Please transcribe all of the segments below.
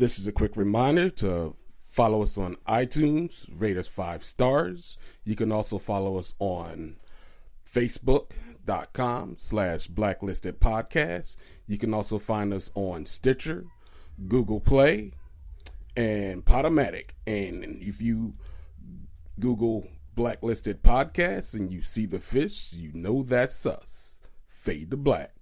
This is a quick reminder to follow us on iTunes, rate us five stars. You can also follow us on Facebook.com slash blacklisted podcast. You can also find us on Stitcher, Google Play, and Podomatic. And if you Google blacklisted podcasts and you see the fish, you know that's us. Fade to black.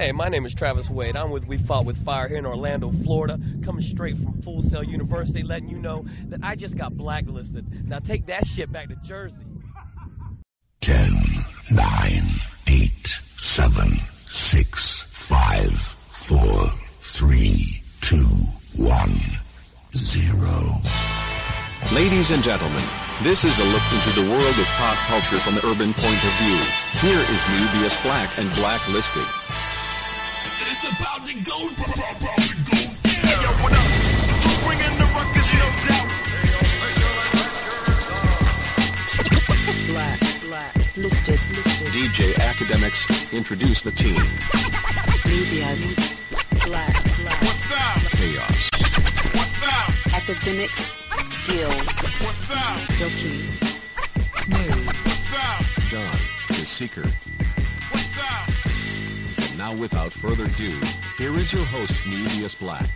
Hey, my name is Travis Wade. I'm with We Fought with Fire here in Orlando, Florida, coming straight from Full Sail University, letting you know that I just got blacklisted. Now take that shit back to Jersey. 10, 9, 8, 7, 6, 5, 4, 3, 2, 1, 0. Ladies and gentlemen, this is a look into the world of pop culture from the urban point of view. Here is Nubius Black and Blacklisted. It's about to go, about to go down. Yo, what up? Bringing the ruckus, no doubt. Black, black, listed, listed. DJ Academics, introduce the team. Medias. Black, black. What's up? Chaos. What's up? Academics. Skills. What's up? Silky. Smooth. What's up? John, the Seeker. Now without further ado, here is your host, Nubius Black.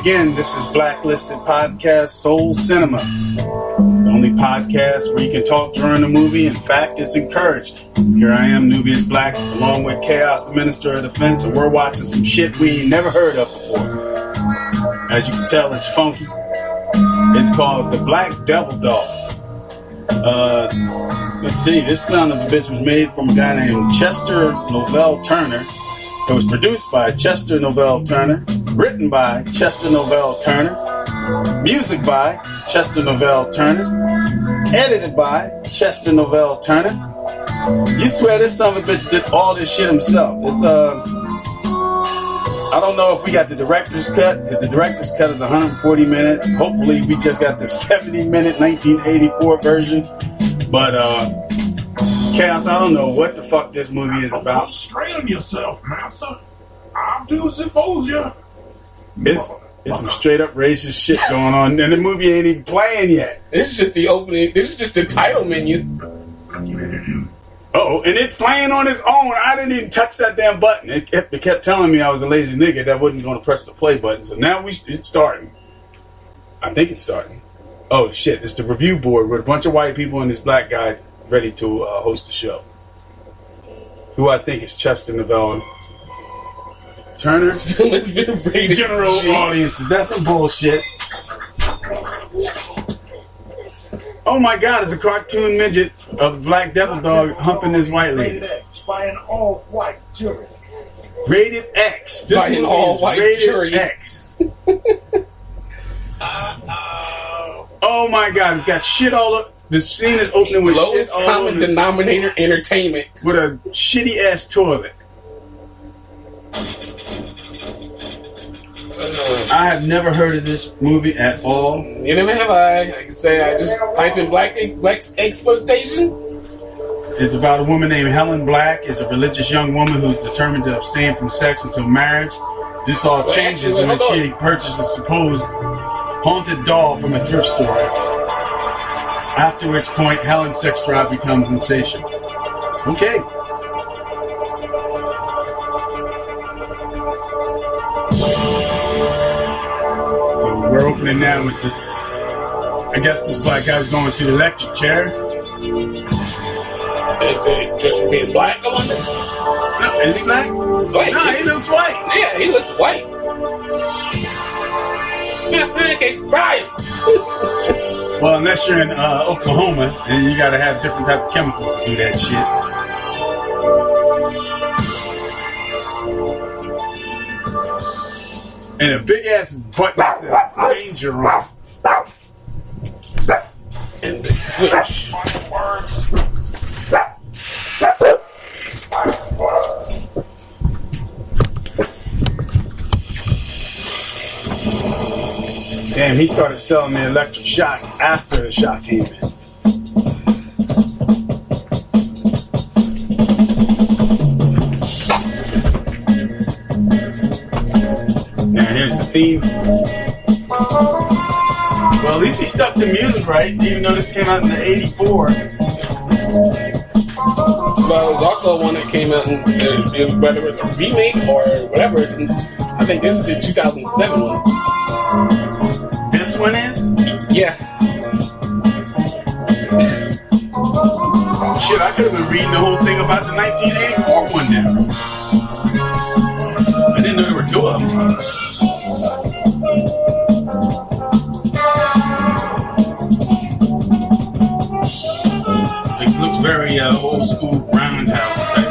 Again. This is Blacklisted Podcast Soul Cinema. The only podcast where you can talk during the movie. In fact, it's encouraged. Here I am, Nubius Black, along with Chaos, the Minister of Defense, and we're watching some shit we never heard of before. As you can tell, it's funky. It's called The Black Devil Doll. Uh, let's see, this son of a bitch was made from a guy named Chester Novell Turner. It was produced by Chester Novell Turner, written by Chester Novell Turner, music by Chester Novell Turner, edited by Chester Novell Turner. You swear this son of a bitch did all this shit himself. It's uh, I don't know if we got the director's cut because the director's cut is 140 minutes. Hopefully, we just got the 70 minute 1984 version. But uh, Chaos, I don't know what the fuck this movie is about. Constrain yourself, master. I'll do as. It's it's some straight up racist shit going on, and the movie ain't even playing yet. This is just the opening. This is just the title menu. Oh, and it's playing on its own. I didn't even touch that damn button. It kept, it kept telling me I was a lazy nigga that wasn't going to press the play button. So now we it's starting. I think it's starting. Oh shit! It's the review board with a bunch of white people and this black guy ready to uh, host the show. Who I think is Chester Novell Turner. it's been rated General G. audiences. That's some bullshit. Oh my god, it's a cartoon midget of Black Devil Doll humping this white lady. By an all-white jury. Rated X. This By an all-white rated jury. X. oh my god, it's got shit all up. The scene is opening with Lowest shit all common over denominator entertainment. with a shitty ass toilet. I have never heard of this movie at all. You never have I? I can say I just type in black black exploitation. It's about a woman named Helen Black. Is a religious young woman who's determined to abstain from sex until marriage. This all changes when she purchases a supposed haunted doll from a thrift store. After which point, Helen's sex drive becomes insatiable. Okay. We're opening now with this. I guess this black guy's going to the electric chair. Is it just for being black? I wonder. No, is he black? White. No, he looks white. Yeah, he looks white. Pancakes, Brian. Well, unless you're in uh, Oklahoma, then you gotta have different type of chemicals to do that shit. And a big ass button that says danger it. And the switch. Damn, he started selling the electric shock after the shock came in. Theme. Well, at least he stuck to music right, even though this came out in the 84. But it was also one that came out, in, uh, whether it's a remake or whatever. I think this is the 2007 one. This one is? Yeah. Shit, I could have been reading the whole thing about the 1984 one then. I didn't know there were two of them. Uh, old school roundhouse type.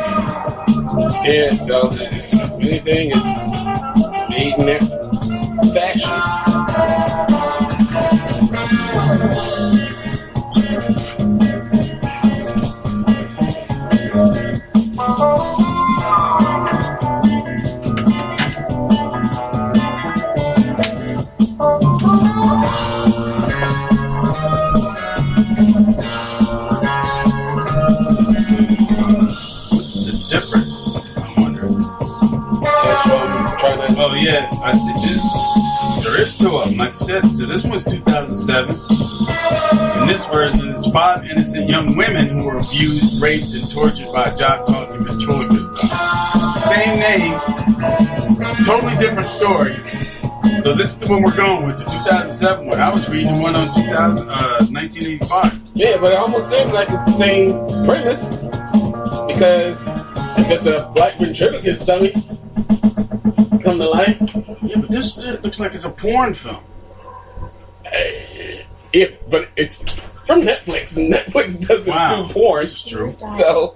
Yeah, so if anything, it's made in 2007. In this version, it's five innocent young women who were abused, raped, and tortured by jock talking ventriloquist. Same name, totally different story. So this is the one we're going with, the 2007 one. I was reading one on 2000, uh, 1985. Yeah, but it almost seems like it's the same premise because if it's a black ventriloquist dummy come to life, Yeah, but this looks like it's a porn film. Yeah, but it's from Netflix, and Netflix doesn't Wow, do porn. this is true. So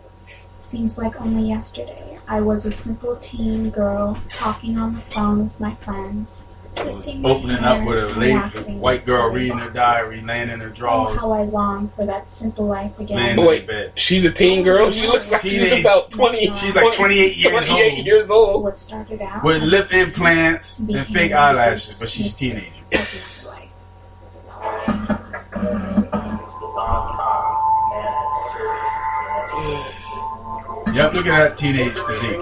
Seems like only yesterday. I was a simple teen girl talking on the phone with my friends. twisting my Opening up with a and lady, waxing white girl reading her diary, laying in her Oh, drawers. how I long for that simple life again. Man, Oh, wait, bed. she's a teen oh, girl. She looks like she's about twenty. She's like 28 years 28 old. years old. What started out with lip implants and fake eyelashes, but she's a teenager. mystic of life. Yep, look at that teenage physique.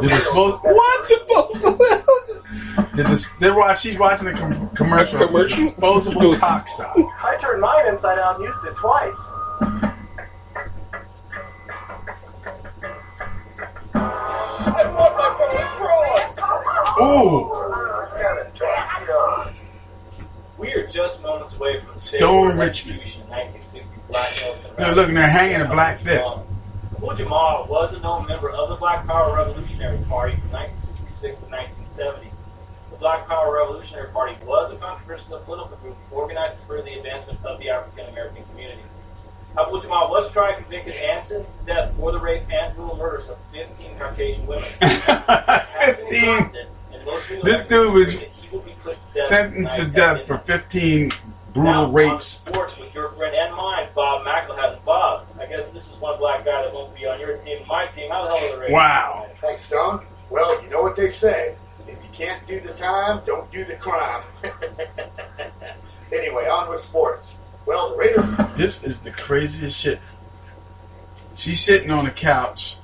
The dispos- What the the dis- they're watch- she's watching a com- commercial. A commercial? Disposable cock sock. I turned mine inside out and used it twice. I want my fucking bra! Ooh, We are just moments away from Stone Richmond. Revolution, 1960 Black Hills and Look, they're hanging a black fist. Abu Jamal was a known member of the Black Power Revolutionary Party from 1966 to 1970. The Black Power Revolutionary Party was a controversial political group organized for the advancement of the African American community. Abu Jamal was tried, convicted, and sentenced to death for the rape and brutal murders of 15 Caucasian women. 15. exhausted, and most legal This dude was he will be put to death Sentenced to death for midnight. 15 brutal Now, on rapes. sports with your friend and mine, Bob McElhatton. Bob, I guess this is one black guy that won't be on your team, my team. How the hell are the Raiders? Wow. Thanks, Stone. Well, you know what they say. If you can't do the time, don't do the crime. anyway, on with sports. Well, the Raiders This is the craziest shit. She's sitting on a couch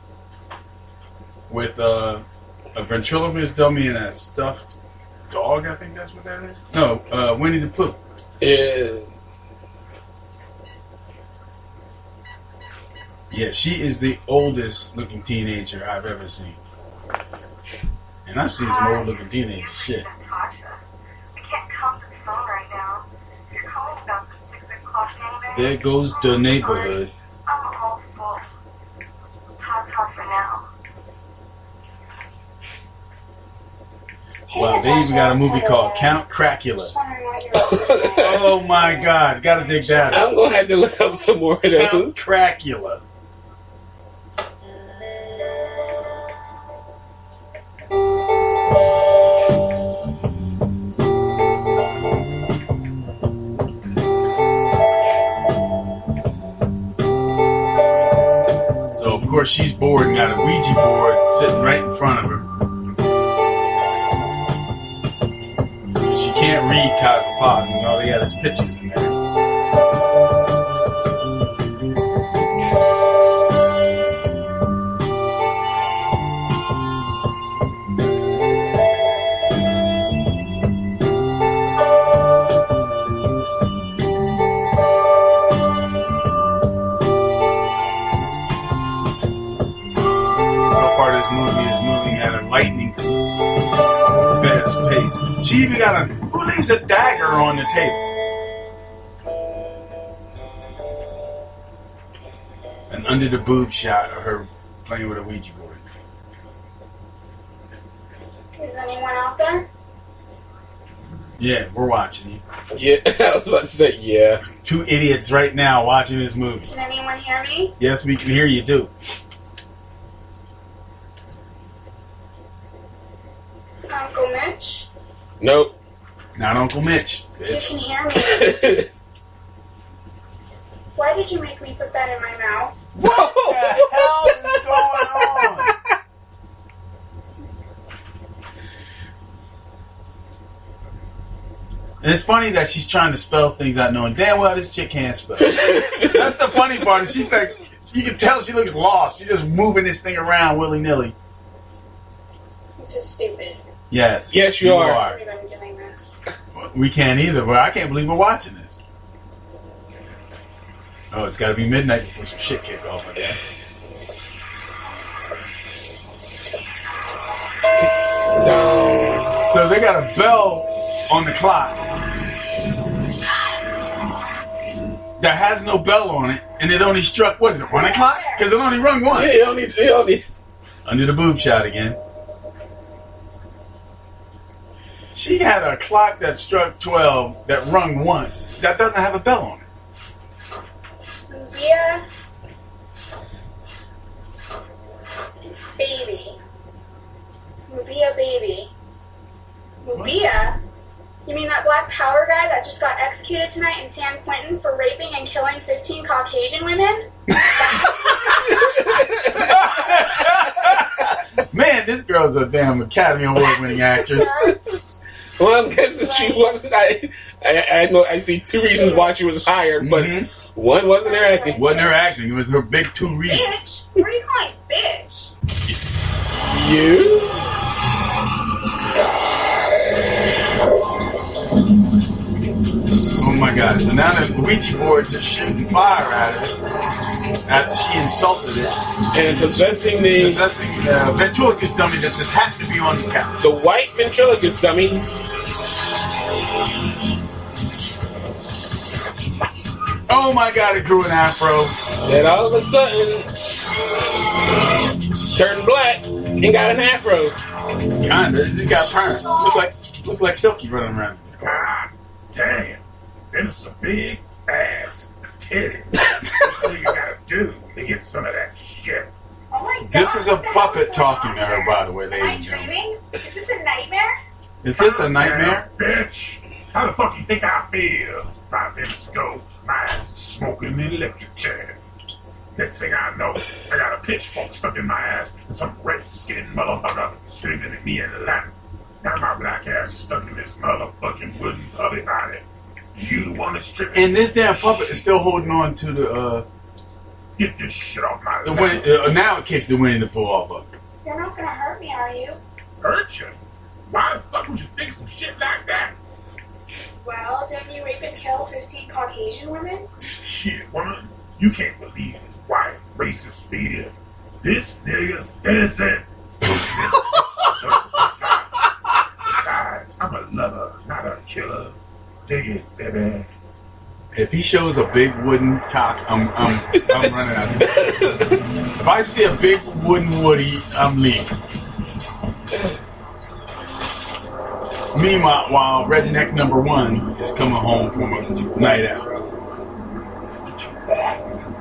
with uh, a ventriloquist dummy and a stuffed dog. I think that's what that is. No, uh, Winnie the Pooh. Is Yeah, she is the oldest looking teenager I've ever seen. And I've seen some old looking teenagers. Shit. There goes the neighborhood. I'm hopeful. How's hard for now? Wow, they even got a movie called Count Cracula. oh my God, gotta dig that up. I'm gonna have to look up some more of those. Count. Cracula. So of course she's bored and got a Ouija board sitting right in front of her. Can't read Cosmopolitan. All they got is pictures in there. The table. An under the boob shot of her playing with a Ouija board. Is anyone out there? Yeah, we're watching you. Yeah, I was about to say yeah. Two idiots right now watching this movie. Can anyone hear me? Yes, we can hear you too. Uncle Mitch? Nope. Not Uncle Mitch. You can hear me. Why did you make me put that in my mouth? Whoa! What the hell is going on? And it's funny that she's trying to spell things out knowing damn well this chick can't spell. That's the funny part. Is she's like, you can tell she looks lost. She's just moving this thing around willy nilly. It's just stupid. Yes. Yes, you are. I We can't either, but I can't believe we're watching this. Oh, it's got to be midnight before some shit kicks off, I guess. So they got a bell on the clock that has no bell on it, and it only struck what is it, one o'clock? Because it only rung once. Yeah, it only, it only. Under the boob shot again. She had a clock that struck twelve that rung once. That doesn't have a bell on it. Mubia. Baby. Mubia baby. Mubia? You mean that black power guy that just got executed tonight in San Quentin for raping and killing 15 Caucasian women? Man, this girl's a damn Academy Award winning actress. Well, I'm guessing she wasn't. I, I, I know. I see two reasons why she was hired, but mm-hmm. one wasn't her acting. Wasn't her acting. It was her big two reasons. Bitch? What are you calling bitch? You? Oh my god. So now the Ouija board's just shooting fire at her after she insulted it. And possessing the possessing the uh, ventriloquist dummy that just happened to be on the couch. The white ventriloquist dummy. Oh my god, it grew an afro. And all of a sudden, turned black and got an afro. Kinda. It just got perm. Look like look like Silky running around. God damn. Them a big ass titties. what you gotta do to get some of that shit? Oh my god. This is a puppet talking to her, by the way, here? Am I ladies and gentlemen. dreaming? Is this a nightmare? Is this a nightmare? Bitch, how the fuck you think I feel? Five minutes ago, my ass was smoking an electric chair. Next thing I know, I got a pitchfork stuck in my ass and some red skinned motherfucker screaming at me in the lap. Now my black ass is stuck in this motherfucking wooden puppy body. You the one that's tripping. And this damn puppet is still holding on to the uh Get this shit off my the lap. Uh, now it kicks the Winnie the Pooh off of. You're not gonna hurt me, are you? Hurt you? Why the fuck would you think some shit like that? Well, didn't you rape and kill 15 Caucasian women? Shit, woman, you can't believe this white racist media. This nigga's innocent. Besides, I'm a lover, not a killer. Dig it, baby. If he shows a big wooden cock, I'm I'm I'm running out. If I see a big wooden Woody, I'm leaving. Meanwhile, while redneck number one is coming home from a night out.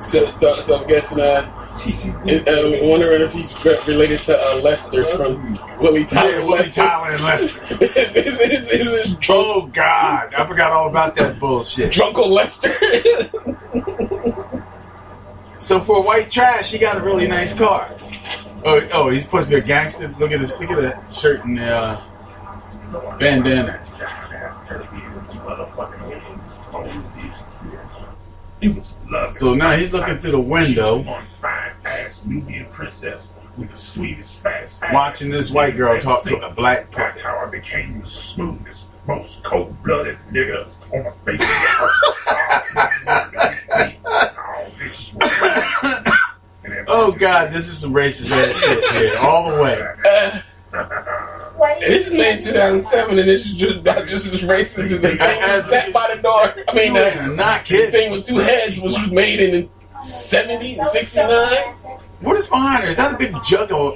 So, so, so I'm guessing, uh, it, uh, wondering if he's related to uh, Lester from Willie Tyler. Yeah, Willie Lester. Tyler and Lester. is, is, is, is Oh God, I forgot all about that bullshit. Drunkle Lester. So for white trash, he got a really nice car. Oh, oh, he's supposed to be a gangster. Look at this. Look at that shirt and uh, bandana. It was lovely. So now he's looking through the window, One fine ass Nubian princess with the sweetest fast watching this white girl talk to a black That's how I became the smoothest, most cold-blooded nigga on the face of the earth. Oh God, this is some racist ass shit here, all the way. This is made in 2007, and this is just about just as racist as the thing As- sat by the door. I mean, You uh, ain't not the kidding. thing with two heads was made in 70, 69. What is behind her? Is that a big jug of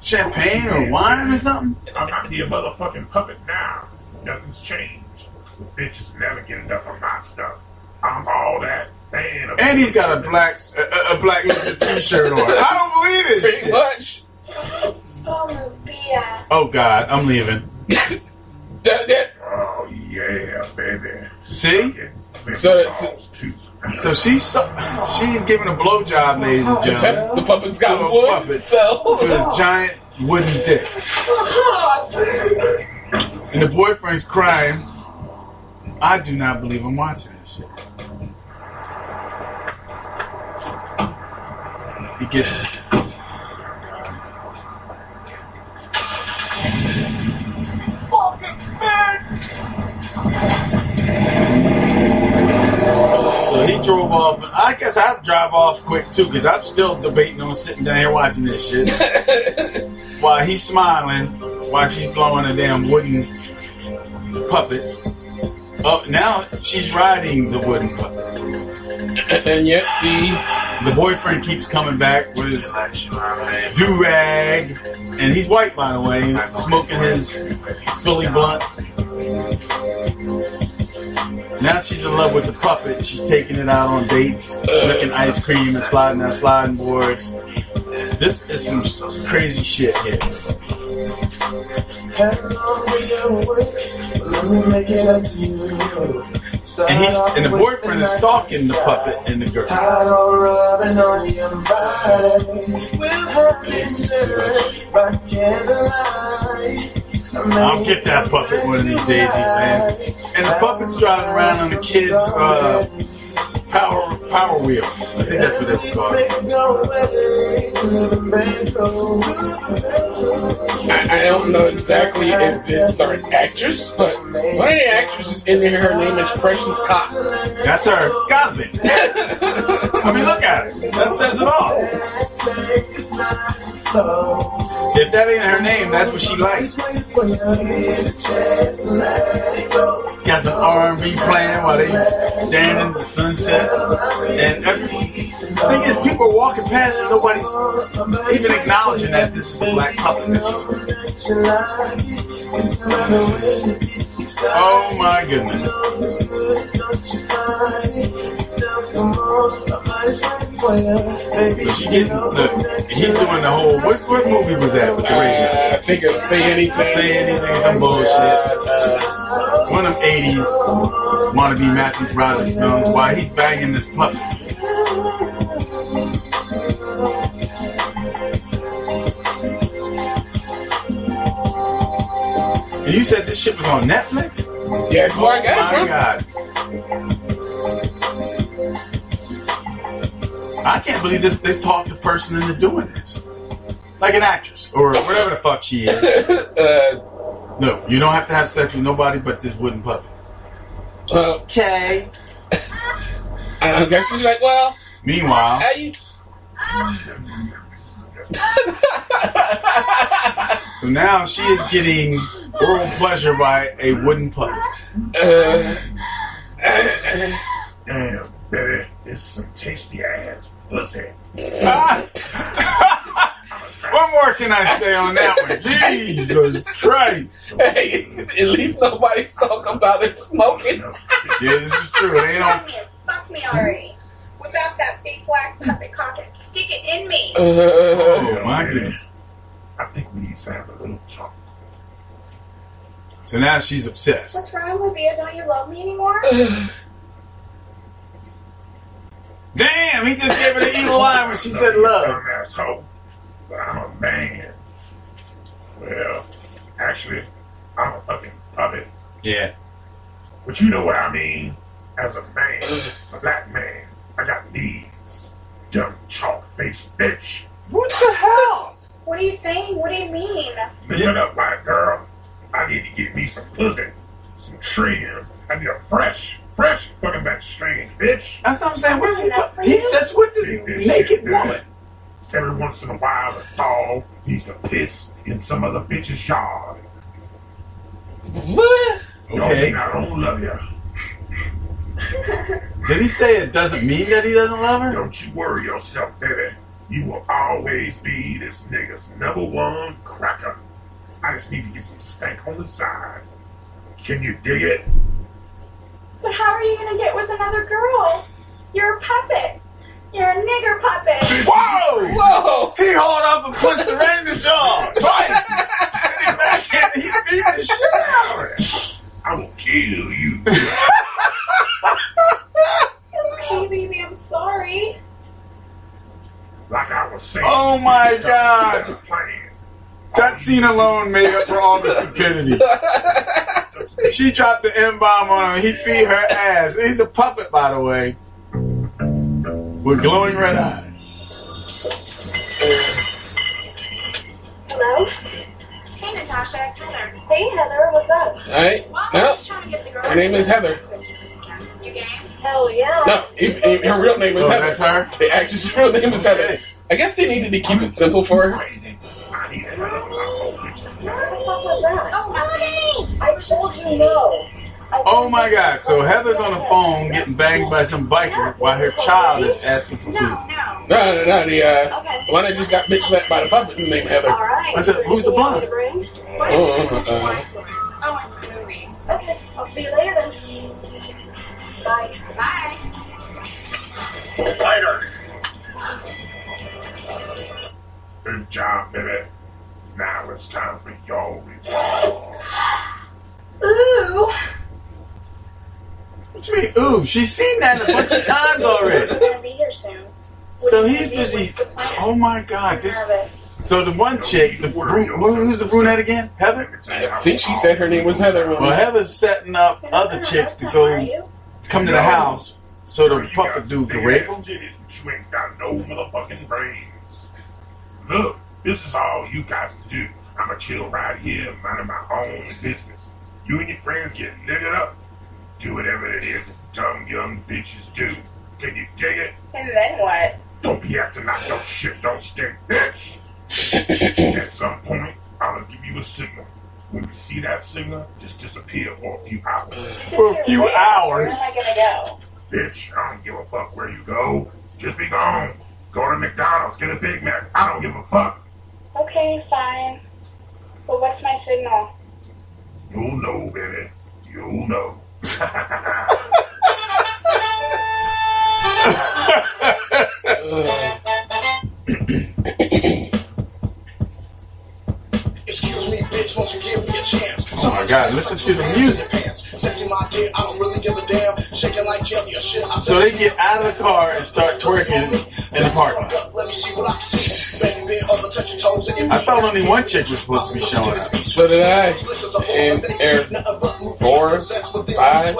champagne or wine or something? I'm not your motherfucking puppet now. Nothing's changed. Bitches never get enough of my stuff. I'm all that. And, And he's got a black a, a- a black T-shirt on. I don't believe it. Pretty much. Oh, Oh God, I'm leaving. That, that, Oh yeah, baby. See? so that's, So she's she's giving a blowjob, ladies and the, gentlemen, the puppet's got To a wood. puppet. So to this giant wooden dick, and the boyfriend's crying. I do not believe I'm watching this shit. He gets. He drove off. And I guess I'd drive off quick too, because I'm still debating on sitting down here watching this shit. while he's smiling, while she's blowing a damn wooden puppet. Oh, now she's riding the wooden puppet. and yet the The boyfriend keeps coming back with his do rag, and he's white by the way, smoking his Philly blunt. Now she's in love with the puppet. She's taking it out on dates, licking ice cream and sliding on sliding boards. This is some crazy shit here. And he's and the boyfriend is stalking the puppet and the girl. I'll get that puppet one of these days, he's saying. And the puppet's driving around on the kid's uh, power power wheel. I think that's what they call it. I, I don't know exactly if this is an actress, but one of the actresses in there, her name is Precious Cox. That's her. Gotta. I mean, look at it. That says it all. If that ain't her name, that's what she likes. Got some R&B playing while they stand in the sunset. And every, the thing is, people are walking past and nobody's even acknowledging that this is a black puppet. Oh my goodness. Getting, look, he's doing the whole, what's, what movie was that with the radio? Uh, I think of Say Anything. Say anything, some bullshit. Uh, One of 80s wannabe Matthew Broderick films while he's banging this puppet. And you said this shit was on Netflix? yeah, that's where I got My. God. I can't believe this. They talked the person into doing this, like an actress or whatever the fuck she is. Uh, No, you don't have to have sex with nobody but this wooden puppet. okay. I guess she's like, well, Meanwhile, how you? so now she is getting oral pleasure by a wooden puppet. Uh, Damn, baby, this is some tasty ass pussy. One more can I say on that one? Jesus Christ. Hey, at least nobody's talking about it smoking. Yeah, this is true. They Fuck don't. me, fuck me already. Whip out that big black puppet cock and stick it in me. Oh my goodness. I think we need to have a little talk. So now she's obsessed. What's wrong with you? Don't you love me anymore? Damn, he just gave her the evil eye when she said love. Dumb asshole. But I'm a man. Well, actually, I'm a fucking puppet. Yeah. But you know what I mean. As a man, a black man, I got needs. Dumb chalk faced bitch. What the hell? What are you saying? What do you mean? Listen up, white girl. I need to get me some pussy, some trim. I need a fresh, fresh fucking back string, bitch. That's what I'm saying. What is he talking? He's just with this naked woman. Every once in a while, a dog needs to piss in some other bitch's yard. What? Don't Okay. mean I don't love you. Did he say it doesn't mean that he doesn't love her? Don't you worry yourself, baby. You will always be this nigga's number one cracker. I just need to get some stank on the side. Can you dig it? But how are you gonna get with another girl? You're a puppet. You're a nigger puppet. Whoa! Whoa! He hauled up and pushed the right in the jaw twice. and he backhanded, he beat the shit out of her. I will kill you. Okay, baby, I'm sorry. Like I was saying. Oh my God. got a plan. That scene alone made up for all the stupidity. She dropped the M bomb on him. He beat her ass. He's a puppet, by the way, with glowing red eyes. Hello? Hey, Natasha, it's Heather. Hey, Heather, what's up? Alright. Well, No. I'm to get the girl. Her name is Heather. You game? Hell yeah. No, he- he- her real name is Oh, Heather. that's her? The actress's real name is Heather. I guess they needed to keep it simple for her. Crazy. I need to have my whole bitch. What the fuck was that? Oh, nothing. I told you no. I Oh my God! So Heather's on the phone getting banged by some biker while her child is asking for food. no. No, no, no. The, uh, one that just got bitch slapped by the puppet is named Heather. All right. I said, who's the blonde? Oh, want me to bring? uh, uh, it's a movie. Okay, I'll see you later then. Bye. Bye. Later. Good job, baby. Now it's time for your reward. Ooh. What you mean? Ooh, she's seen that a bunch of times already. I'm gonna be here soon. So What do you he's busy. What's the plan? Oh my God! This. So the one chick, the brun- who's the brunette again? Heather. I think she said her name was Heather. Well, Heather's setting up other chicks to go come to the house so the puppet dude can rape them. You ain't got no motherfucking brains. Look, this is all you guys can do. I'ma chill right here, minding my own business. You and your friends get niggered up. Do whatever it is dumb young bitches do. Can you dig it? And then what? Don't be acting like your shit don't stink, bitch. At some point, I'ma give you a signal. When you see that signal, just disappear for a few hours. For a few Where hours. Where am I gonna go? Bitch, I don't give a fuck where you go. Just be gone. Go to McDonald's, get a Big Mac. I don't give a fuck. Okay, fine. But what's my signal? You'll know, baby. You'll know. Excuse me, bitch, won't you give me a chance? Oh my God! Listen to the music. Sexy my dick, I don't really give a damn. Shaking like jelly or shit. I'm So they get out of the car and start twerking in the parking lot. Let me see what I can see. Baby, bend over, touch your toes and your I thought only one chick was supposed to be showing up. So did I. And Eric, four, five.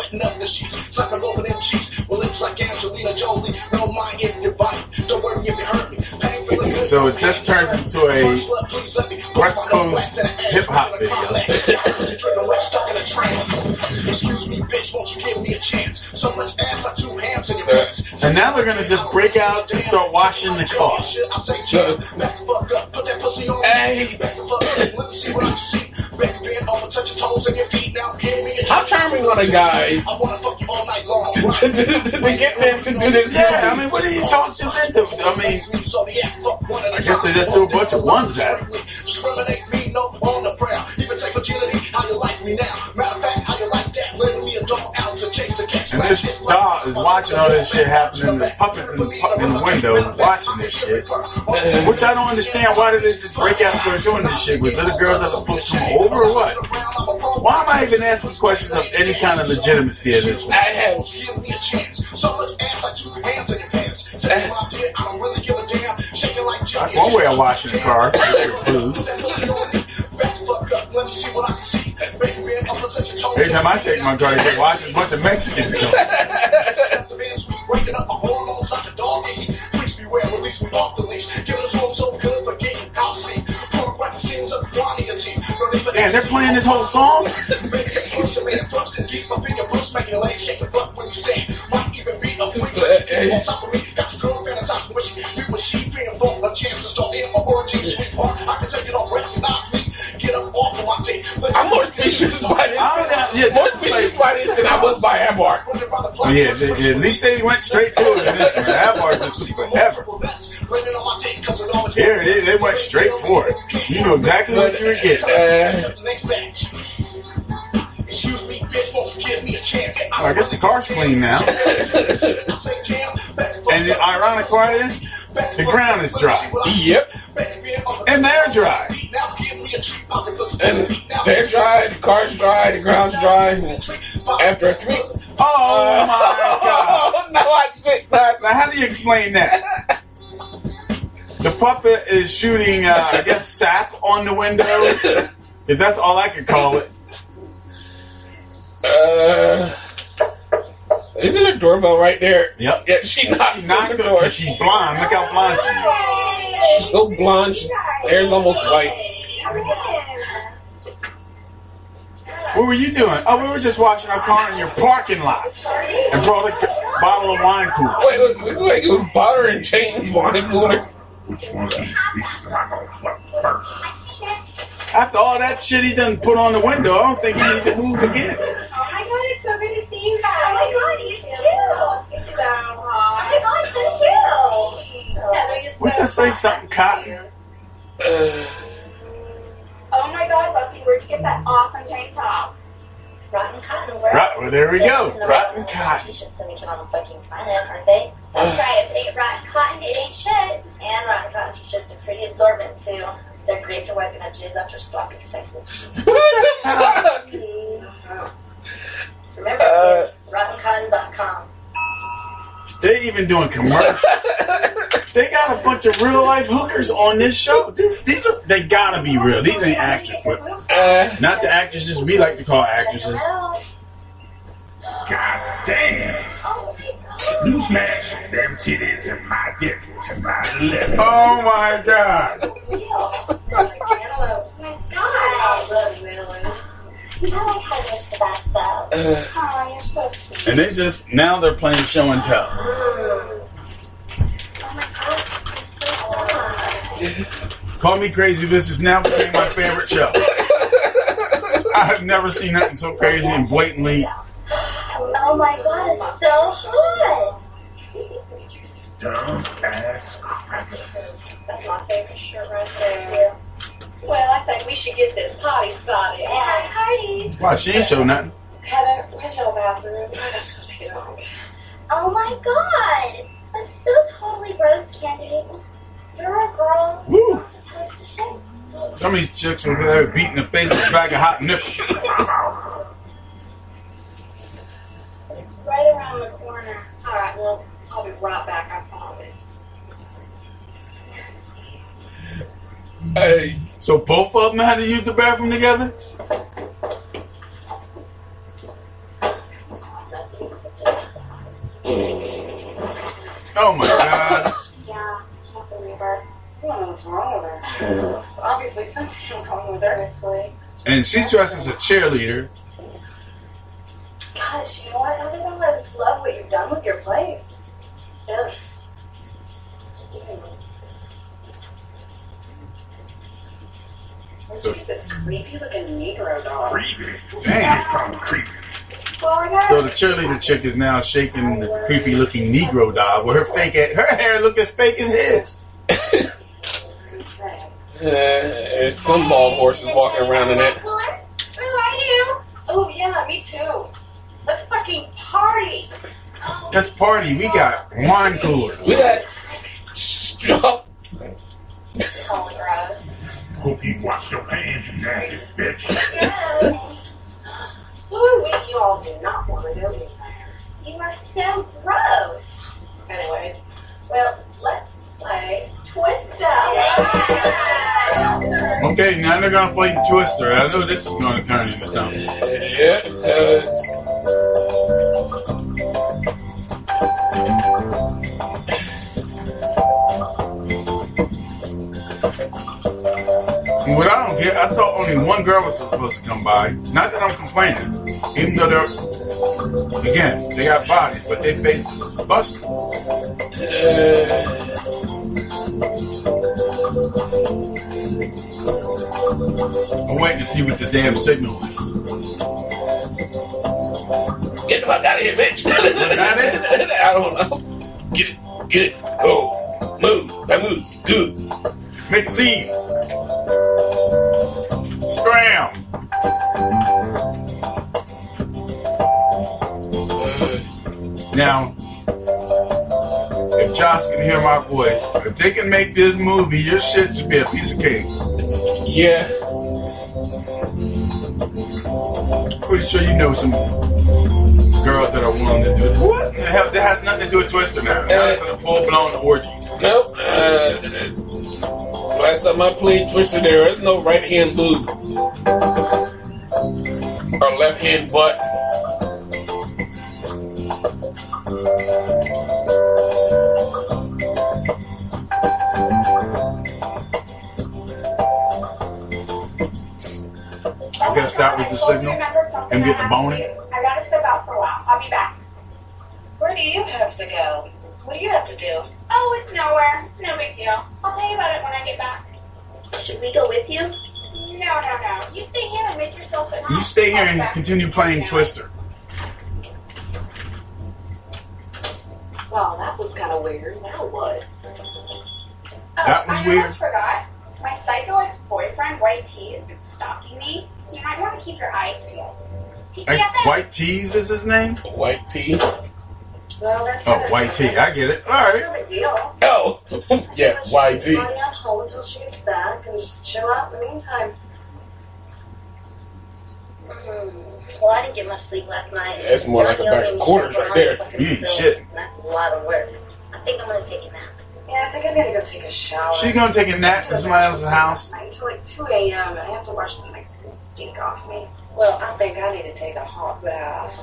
Sucking over them cheeks with lips like Angelina Jolie. Don't mind if you bite. Don't worry if you hurt me. Pain feeling good. So it just turned into a West Coast hip hop video. Excuse me, bitch, won't you give me a chance? So much ass like two hams in your pants. And now they're gonna just break out and start washing the car. So, Back the fuck put that pussy on Hey. Back the fuck up, let me see what I can see. Back touch your toes and your feet. Now give me a how charming are the guys I wanna fuck you all night long. to, to, to, to get them to do this? Yeah, I mean, what are you talking into? I mean, I guess they just threw a bunch of ones at him. Discriminate me, no on the prayer. Even take virginity, how you like me now. Matter of fact, how you like that? Letting me a dog out to chase the cat. And this dog is watching all this shit happening. The puppets in the, pu- in the window watching this shit. Which I don't understand. Why did they just break out and start doing this shit? Was it the girls that were supposed to come over or what? Why am I even asking questions of any kind of legitimacy of this one? I have give me a chance. So much ass like two hands in your pants. Say what I did, I don't really give a damn. Shaking like That's one way of washing the car. Blues. Every time I take my car, they watch a bunch of Mexicans. Breaking up my hormones like a dog and Please beware, release me off the leash. Giving us home so good for getting house sleep. Pornographic scenes of Ronnie and T. No need for Damn, they're playing this whole song? Push your man thrust and deep up in your bush, making your legs shake and butt when you stand. Might even be a sweet on top of me. More speechless by this. yeah, more speechless by this than I was by Abar. Yeah, they- yeah, at least they went straight to it. in this one. That bar just took forever. Here, they, they went straight for it. You know exactly what you were getting. Next batch. Excuse me, bitch, won't you give me a chance? I guess the car's clean now. And the ironic part is, the ground is dry. Yep. And they're dry. And they're dry, the car's dry, the ground's dry. After a three. Oh my god. no, I think not. Now, how do you explain that? The puppet is shooting, uh, I guess, sap on the window. Because that's all I could call it. Uh, isn't a doorbell right there? Yep. Yeah, she knocked, She knocked on the her door. she's blonde. Look how blonde she is. She's so blonde. She's hair's almost white. What were you doing? Oh, we were just washing our car in your parking lot. And brought a bottle of wine cooler. Wait, look, looks like it was Bartles and Jaymes wine coolers. Which one of these pieces am I gonna fuck first? After all that shit he done put on the window, I don't think he need to move again. Oh my god, it's so good to see you guys. Oh my god, you too. You too. Oh my god, so cute. Heather, you're What's so that say? Something cotton? Uh, Oh my god, Buffy, where'd you get that awesome tank top? Rotten cotton, where? Right, well, there we go. Rotten cotton. T-shirts that make it on the fucking planet, aren't they? That's right. If it ain't rotten cotton, it ain't shit. And rotten cotton t-shirts are pretty absorbent too. They're great for wiping up jizz after slopping sex. What the fuck? Remember, Uh, rottencotton.com. They even doing commercials. they got a bunch of real life hookers on this show. These, these are they gotta be real. These ain't actors, but uh. not the actresses we like to call actresses. God damn. Newsflash, them titties in my dick to my left. Oh my god. You know I had this for though. Oh, you're so sweet. And they just now they're playing show and tell. Call me crazy. This is now became my favorite show. I have never seen nothing so crazy and blatantly. Oh my god, it's so hot. Dumb ass cracker. That's my favorite shirt right there. Well, I think we should get this party started. Yeah, party. Why, she ain't show nothing. Heather, where's your bathroom? I gotta go take. Oh my god! That's so totally gross, Candy. You're a girl. Woo. Supposed to. Some of these chicks over there beating the face with a bag of hot nipples. It's right around the corner. Alright, well, I'll be right back, I promise. Hey, so both of them had to use the bathroom together? Oh my god. Yeah, leave her. I don't know what's wrong with her. Obviously, something's wrong with her. And she's dressed as a cheerleader. Gosh, you know what? I don't I just love what you've done with your place. Yeah. So- creepy looking Negro dog. Creepy. Damn. I'm creepy. So the cheerleader chick is now shaking the creepy looking Negro doll with her fake her hair look as fake as his. there's some bald horses walking around in it. Who are you? Oh yeah, me too. Let's fucking party. Oh, Let's party. We got wine coolers. We got strop. Gross. Hope you wash your hands, you nasty bitch. Ooh, we, you all do not want to go anywhere. You are so gross. Anyway, well, let's play Twister. Okay, now they're gonna play Twister. I know this is gonna turn into something. Yeah, so And what I don't get, I thought only one girl was supposed to come by. Not that I'm complaining, even though they're again they got bodies, but their faces busted. I'm waiting to see what the damn signal is. get the fuck out of here, bitch. that it? I don't know. Get it, get it, go, move. That moves, good. Make a scene. Now, if Josh can hear my voice, if they can make this movie, your shit should be a piece of cake. Yeah. Pretty sure you know some girls that are willing to do it. What the hell? That has nothing to do with Twister now. Now it's a full blown orgy. Nope. Uh, last time I played Twister, there, there is no right hand boob or left hand butt. I guess that was the signal. Him getting a boner. I gotta step out for a while. I'll be back. Where do you have to go? What do you have to do? Oh, it's nowhere. It's no big deal. I'll tell you about it when I get back. Should we go with you? No, no, no. You stay here and make yourself at home. You stay here and continue playing Twister. Wow, that was kind of weird. Now what? Oh, That was I weird. almost forgot. My psycho ex-boyfriend, White T, has been stalking me, so you might want to keep your eyes peeled. Ex- White Tees is his name? White T. Well, that's Oh, White T. I get it. All right. no big deal. Oh, yeah, YT. Stay at home until she gets back and just chill out in the meantime. Well, I didn't get much sleep last night. That's more like a about Owen quarters right there. on the You ain't shit. That's a lot of work. I think I'm gonna take a nap. Yeah, I think I gotta go take a shower. She gonna take a nap in somebody else's house? Until like 2 a.m. and I have to wash the Mexican stink off me. Well, I think I need to take a hot bath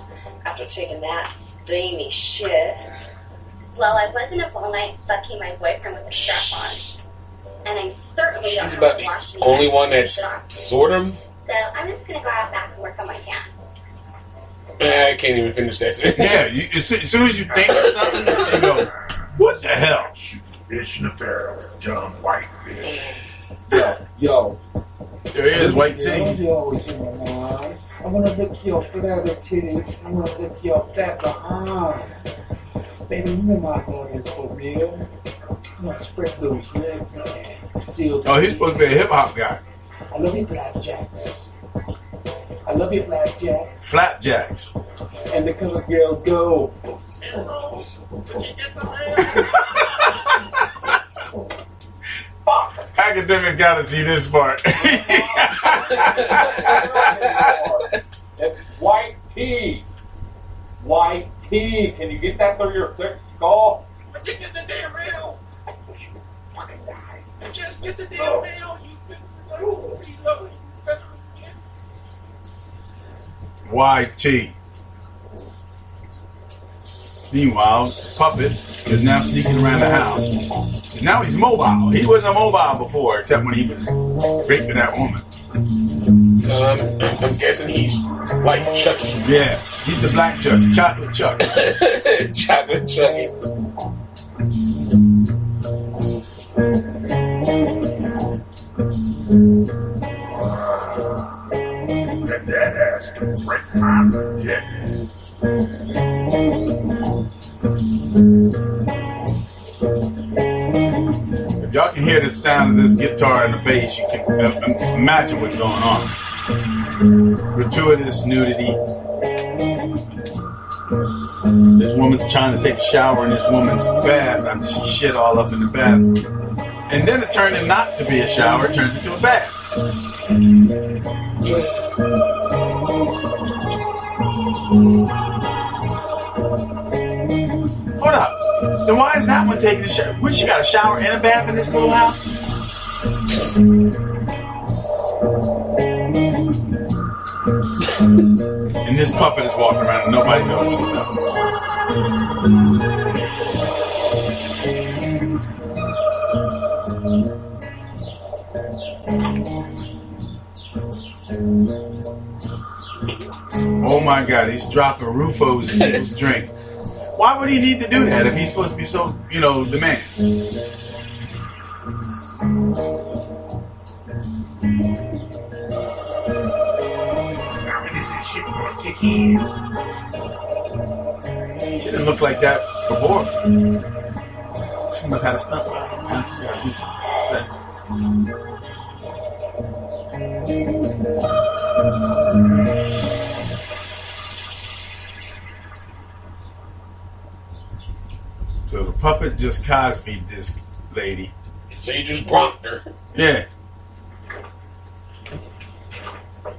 after taking that steamy shit. Well, I wasn't up all night fucking my boyfriend with a strap on. And I'm certainly She's don't about have to wash the only one that's sort of. So I'm just gonna go out back and work on my can. Eh, I can't even finish that. sentence. Yeah, you, as, soon, as soon as you think of something, you go, what the hell? Fish in the barrel, dumb white fish. Yo. There is White T. You always in my mind. I wanna lick your flat titties. I wanna lick your fat behind. Baby, you know my audience for real. You know, spread those legs, man. Seal Oh, he's supposed to be a hip hop guy. I love you, flapjacks. I love you, flapjacks. Flapjacks. And the color girls go. Fuck. Academic gotta see this part. It's White T. White T. Can you get that through your thick skull? Get the damn mail. Just get the damn mail. You reload. YT. Meanwhile, Puppet is now sneaking around the house. Now he's mobile. He wasn't mobile before, except when he was raping that woman. So I'm, I'm, I'm guessing he's like Chucky. Yeah, he's the black Chuck, chocolate Chuck. Chocolate Chucky. Let ass break my dick. If y'all can hear the sound of this guitar and the bass, you can uh, imagine what's going on. Gratuitous nudity. This woman's trying to take a shower in this woman's bath after she shit all up in the bath. And then it turned in not to be a shower, it turns into a bath. Hold up. Then why is that one taking a shower? What, she got a shower and a bath in this little house? and this puppet is walking around and nobody them. My god, he's dropping roofies in his drink. Why would he need to do that if he's supposed to be so, you know, kick in? She didn't look like that before. She must have had a stunt. Puppet just Cosby this lady. So you just blocked her. Yeah.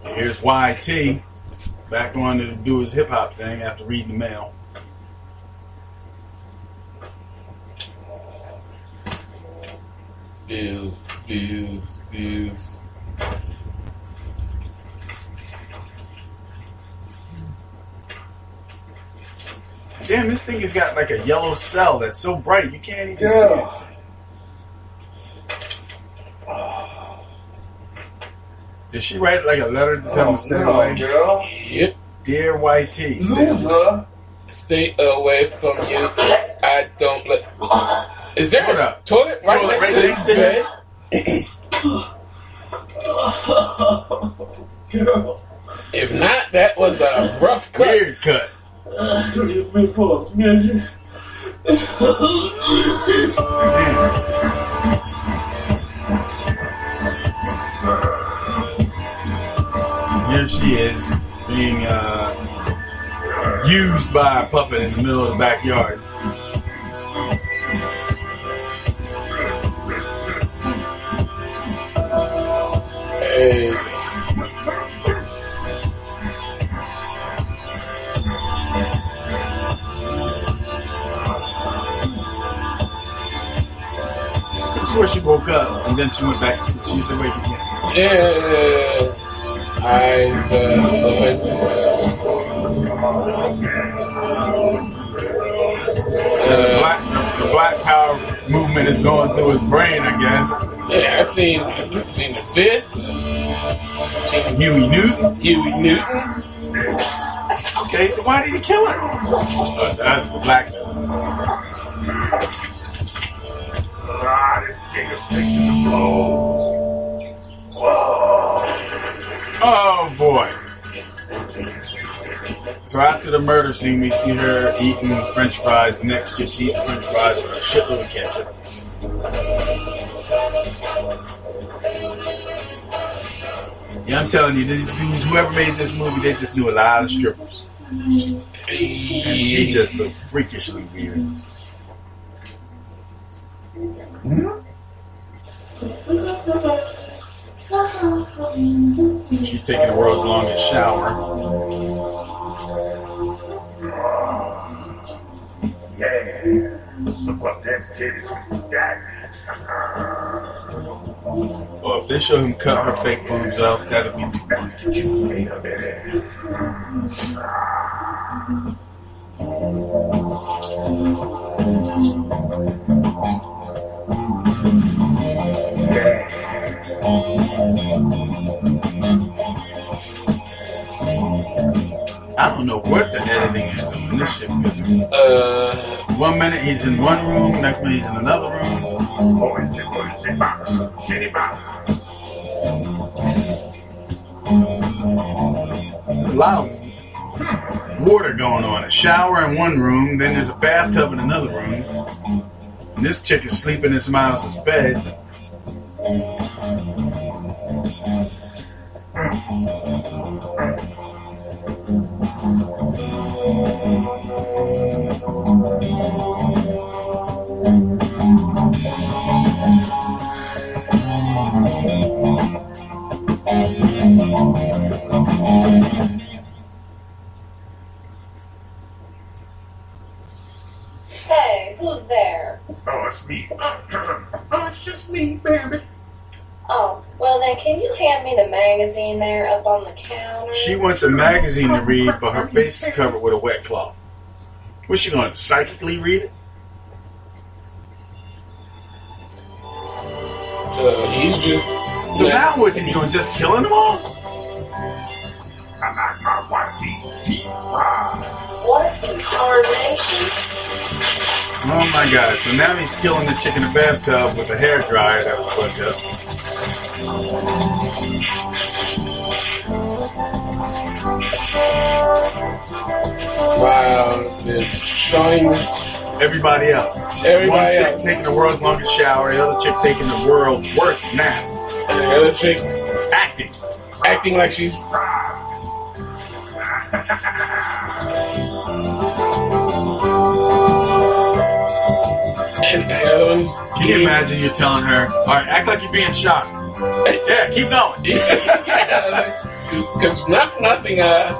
Here's YT back on to do his hip hop thing after reading the mail. Bills, bills, bills. Damn, this thing has got like a yellow cell that's so bright you can't even see it. Did she write like a letter to tell oh, him to stay no, away? girl. Yep. Dear YT, stay away. Stay away from you. I don't let. Is there Hold a up. toilet right Toilet next right to next this to bed? If not, that was a rough cut. Weird cut. Here she is being uh, used by a puppet in the middle of the backyard. Hey. Where she woke up, and then she went back. To, she's awake again. Yeah. Eyes uh, the, black, the black power movement is going through his brain, I guess. Yeah, I seen I seen the fist. Seen Huey Newton. Huey Newton. Okay, why did he kill her? Uh, that's the black. This to. Whoa. Oh boy. So after the murder scene, we see her eating French fries. The next chick she eats French fries with a shitload of ketchup. Yeah, I'm telling you, dudes, whoever made this movie, they just knew a lot of strippers. And she just looked freakishly weird. Taking the world's longest shower. Yeah. Well, if they show him cut her fake boobs off, that'll be too much. Minute. I don't know what the editing is on this shit. Because Uh, one minute he's in one room, next minute he's in another room. It's a good shit back. Shitty back. A lot of water going on. A shower in one room, then there's a bathtub in another room. And this chick is sleeping in somebody else's bed. Hey, who's there? Oh, it's me. Uh, oh, it's just me, baby. Oh, well then, can you hand me the magazine there up on the counter? She wants a magazine to read, but her face is covered with a wet cloth. What's she going to psychically read it? So he's just. So now what's he doing? Just killing them all? I like my Oh my god. So now he's killing the chick in the bathtub with a hair dryer that was plugged up. Wow. They're showing everybody else. Everybody One chick else. taking the world's longest shower, the other chick taking the world's worst nap. And the other chick acting. Acting like she's. And the other one's. Can you imagine you telling her, all right, act like you're being shocked. Yeah, keep going. Because not nothing, uh,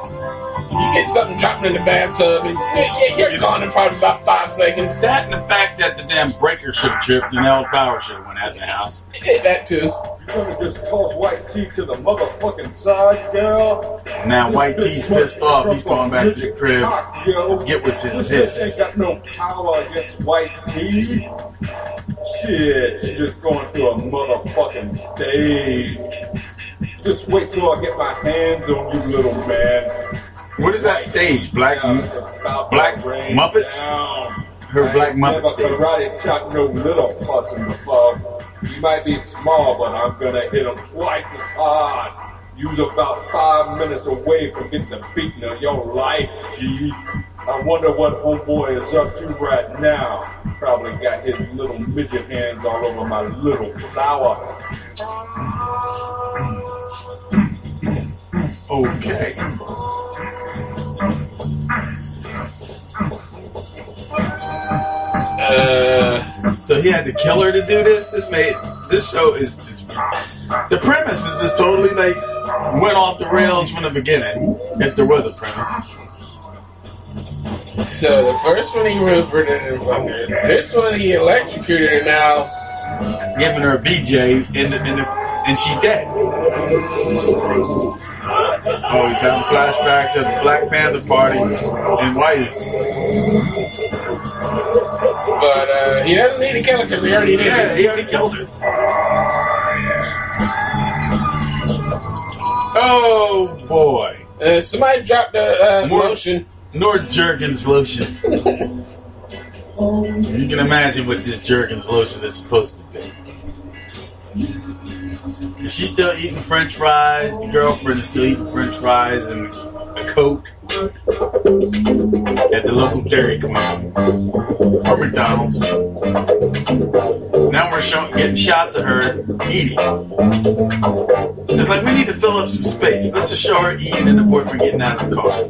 you get something dropping in the bathtub and yeah, yeah, you're gone in probably about five seconds. That and the fact that the damn breaker should have tripped and the old power should have went out in the house. that too. You're gonna just toss White T to the motherfucking side, girl. Now White T's pissed off. He's going back to the crib. Get what's his hit. ain't got no power against White T. Shit, she's just going through a motherfucking stage. Just wait till I get my hands on you, little man. What is that stage? Black Black Muppets? Her Black Muppet stage. karate chop no little person before. You might be small, but I'm gonna hit him twice as hard. You was about five minutes away from getting the beating of your life, G. I wonder what homeboy is up to right now. Probably got his little midget hands all over my little flower. Okay. Uh, so he had to kill her to do this. This made this show is just the premise is just totally like went off the rails from the beginning. If there was a premise. So the first one he in fucking. This one he electrocuted her now. Giving her a BJ and the, and, the, and she's dead. Oh, he's having flashbacks of the Black Panther party and White. But uh, he doesn't need to kill her because he already did. Yeah, he already killed her. Oh boy. Uh, somebody dropped the uh, More- lotion. Nord Jergens lotion. you can imagine what this Jergens lotion is supposed to be. Is she still eating French fries? The girlfriend is still eating French fries and a Coke at the local Dairy Queen or McDonald's. Now we're showing, getting shots of her eating. It's like we need to fill up some space. Let's just show her eating and the boyfriend getting out of the car.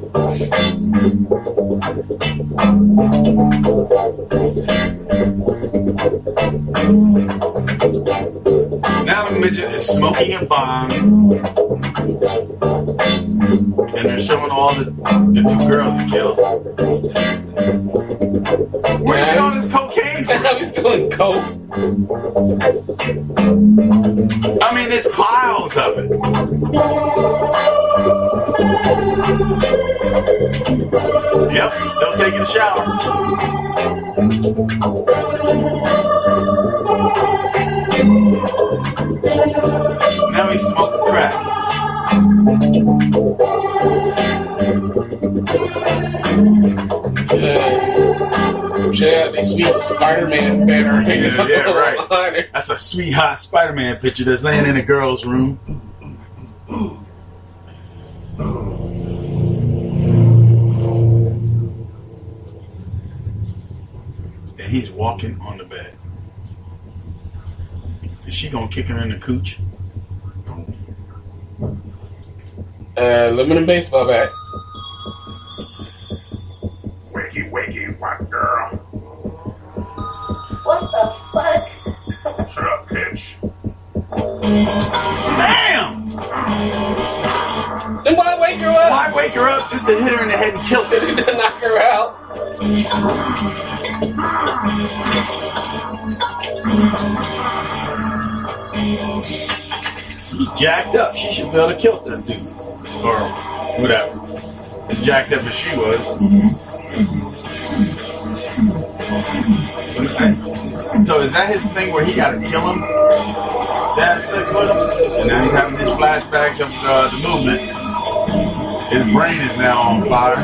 Now the midget is smoking a bong, and they're showing all the, the two girls he killed. Where he get all this cocaine from? He's doing coke. I mean, there's piles of it. Yep, he's still taking a shower. Now he's smoking crack. Check out the sweet Spider-Man banner hanging Yeah, yeah, right. That's a sweet hot Spider-Man picture that's laying in a girl's room. And he's walking on the bed. Is she gonna kick her in the cooch? Uh, aluminum baseball bat. Wakey, wakey, white girl. What the fuck? Shut up, bitch. Damn! Then why wake her up? Why wake her up just to hit her in the head and kill her? to knock her out. She's jacked up. She should be able to kill that dude. Or whatever. As jacked up as she was. So is that his thing where he gotta kill him? To have sex with him? And now he's having these flashbacks of uh, the movement. His brain is now on fire.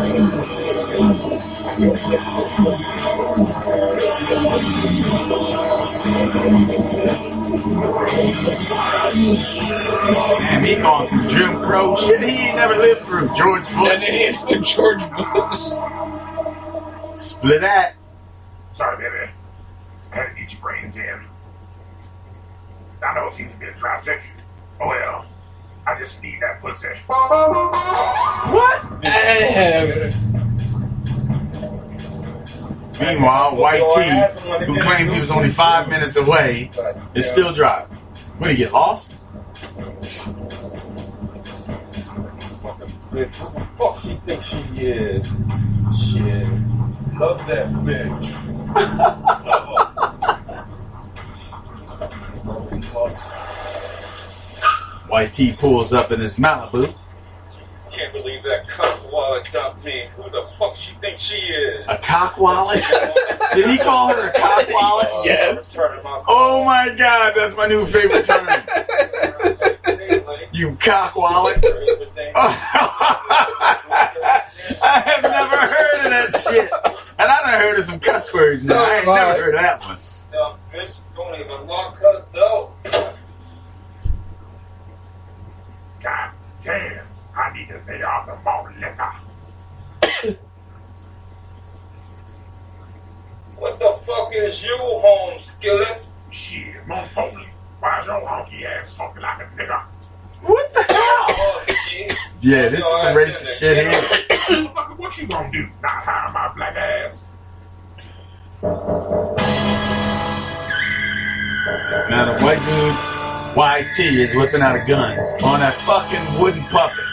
Damn, he gone through Jim Crow shit he ain't never lived through. George Bush. And then he with George Bush. Split that. Sorry, baby. I had to get your brains in. I know it seems a bit a traffic. Oh well. I just need that pussy. What? Meanwhile, White T, who claimed he was only five minutes away, is still driving. What did he get lost? Bitch, who the fuck she thinks she is? Shit. Love that bitch. White T pulls up in his Malibu. Can't believe that cock wallet dumped me. Who the fuck she thinks she is? A cock wallet? Did he call her a cock wallet? Yes. Oh my god, that's my new favorite term. you cock wallet. I have never heard of that shit. And I done heard of some cuss words now. I ain't So never I. heard of that one. Dumb bitch, don't even lock us though. God damn. I need to pay off the malt liquor. What the fuck is you, home skillet? Shit, my holy. Why is your honky ass talking like a nigga? What the hell? Oh. Yeah, this is some racist shit here. What you gonna do? Not hire my black ass? Now the white dude, YT, is whipping out a gun on that fucking wooden puppet.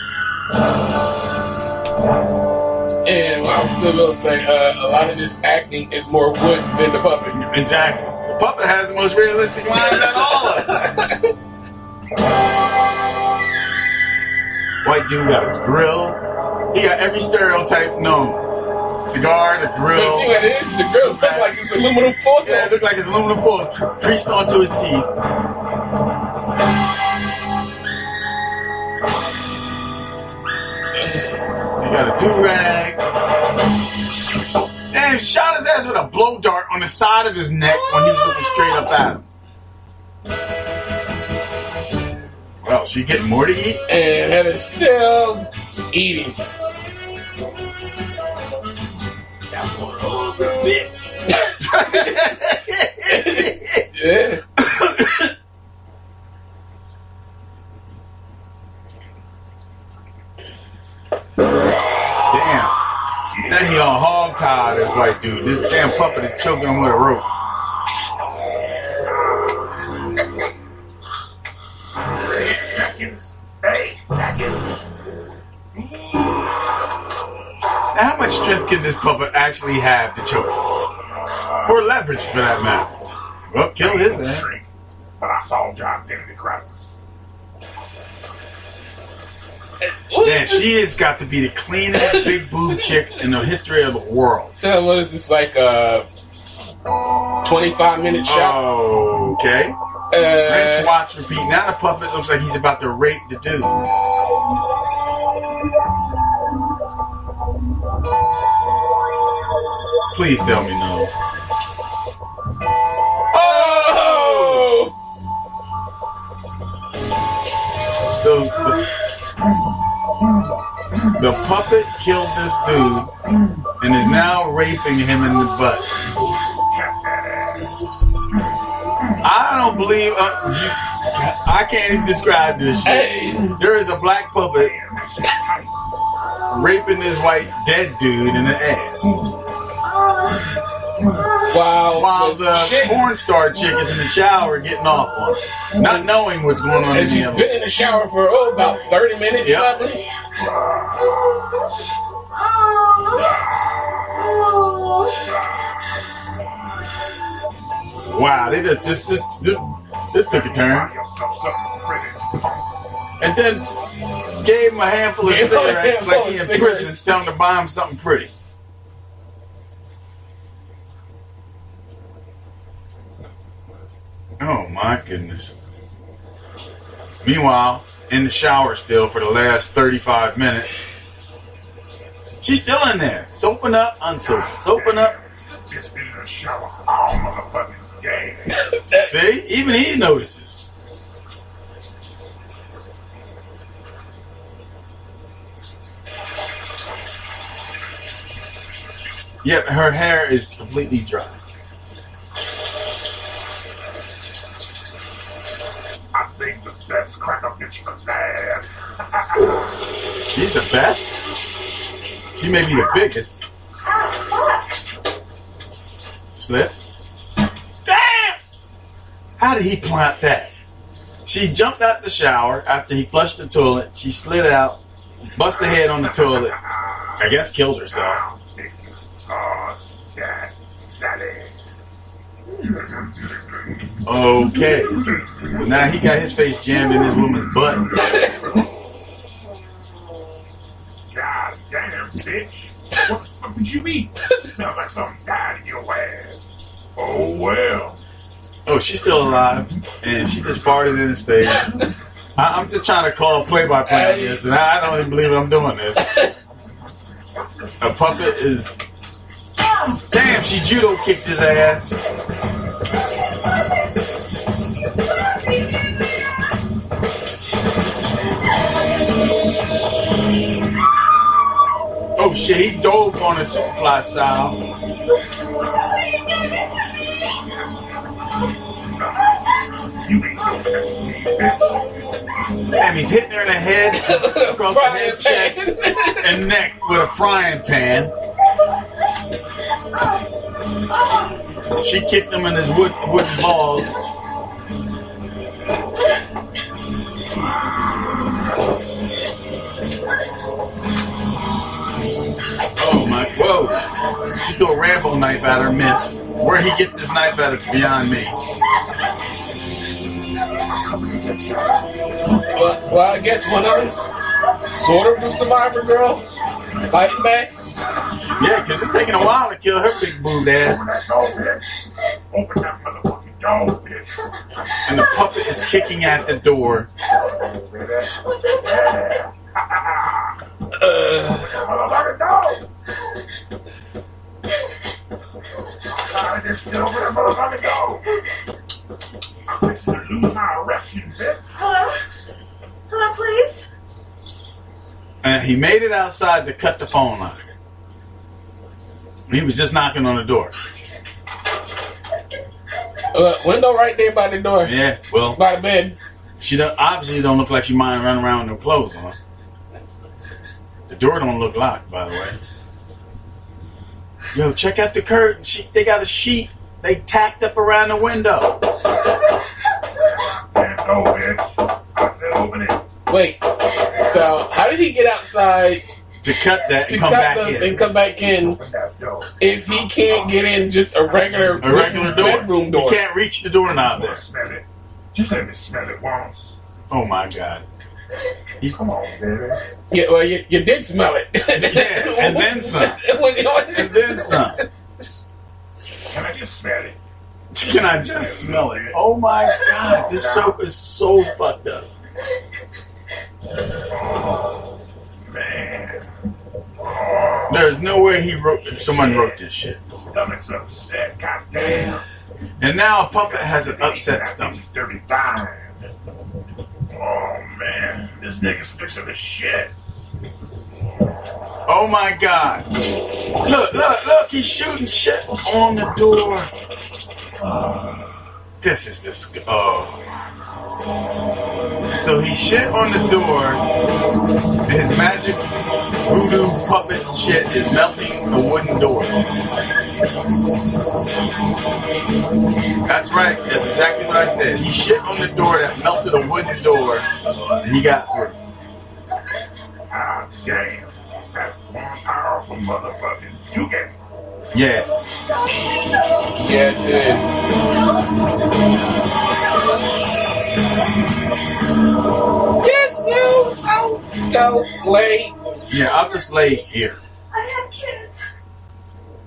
And I'm still gonna say uh, a lot of this acting is more wooden than the puppet. Exactly. The puppet has the most realistic lines out of all of them. White dude got his grill. He got every stereotype known. Cigar, the grill. The grill. thing that is, the girl look like it's aluminum foil. Yeah, it looked like it's aluminum foil creased onto his teeth. He got a do rag. Damn, shot his ass with a blow dart on the side of his neck when he was looking straight up at him. Well, she getting more to eat? And that is still eating. yeah. Damn. Now he on hog tied, this white dude. This damn puppet is choking him with a rope. Much strength can this puppet actually have to choke? Or leverage, for that matter? Well, kill his ass. But I solved your identity crisis. Man, she has got to be the cleanest big boob chick in the history of the world. So what is this like a 25 minute shot? Oh, okay. Uh, Rinse, watch, repeat. Now the puppet looks like he's about to rape the dude. Please tell me no. Oh! So the, the puppet killed this dude and is now raping him in the butt. I don't believe. Uh, you, I can't even describe this shit. There is a black puppet raping this white dead dude in the ass. Wow. While the porn star chick is in the shower getting off on it, not knowing what's going on in And the she's other. been in the shower for oh about thirty minutes Yep. probably. Wow, they just just this, this took a turn. And then gave him a handful of cigarettes like he in prison, telling him to buy him something pretty. Oh my goodness. Meanwhile, in the shower still for the last 35 minutes. She's still in there, soaping up, unsoaping, soaping up. Just been in the shower all motherfucking day. See, even he notices. Yep, her hair is completely dry. Think the best cracker bitch alive. She's the best. She may be the biggest. Slip. Damn! How did he plant that? She jumped out the shower after he flushed the toilet. She slid out, busted her head on the toilet. I guess killed herself. Oh, that Sally. Okay. Now he got his face jammed in this woman's butt. God damn, bitch. What the fuck did you eat? Smells like something died in your ass. Oh, well. Oh, she's still alive, and she just farted in his face. I, I'm just trying to call play-by-play on this, and I, I don't even believe I'm doing this. A puppet is. Damn, she judo kicked his ass. Oh shit, he dove on a superfly style. Damn, he's hitting her in the head, across the head, chest, and neck with a frying pan. She kicked him in his wood, wooden balls. My, whoa. He threw a Rambo knife at her, missed. Where he get this knife at is beyond me. Well, well, I guess one of them's sort of a survivor girl, fighting back. Yeah, because it's taking a while to kill her big boobed ass. Open that motherfucking door, bitch. And the puppet is kicking at the door. Motherfucking door. I just get over that motherfucking door. I'm fixing to lose my erection, bitch. Hello? Hello, please? And he made it outside to cut the phone line. He was just knocking on the door. Uh, window right there by the door. Yeah, well, by the bed. She don't, obviously don't look like she mind running around with no clothes on. The door don't look locked, by the way. Yo, check out the curtain. She, they got a sheet they tacked up around the window. Go, bitch. I said open it. Wait. So how did he get outside to cut that to and come cut back in? and come back in if he can't get in just a regular A regular door. bedroom door? You can't reach the doorknob there. Smell it. Just let me smell it once. Oh my god. Come on, baby. Yeah, well, you, you did smell it. Yeah, and then some. and then some. Can I just smell it? Can I just smell it? Oh my god, this soap is so fucked up. Oh, man. There's no way he wrote someone wrote this shit. Stomach's upset. Goddamn. And now a puppet has an upset stomach. Dirty dime. Oh, man. This nigga's fixing the shit. Oh my god. Look, look, look, he's shooting shit on the door. This is this. Oh. So he shit on the door. His magic voodoo puppet shit is melting the wooden door. That's right. That's exactly what I said. He shit on the door that melted a wooden door, and he got through. Ah, damn. That's one powerful motherfucking Dugan. Yeah. Yes, it is. Yes, no, oh, go, late. Yeah, I'll just lay here. I have kids.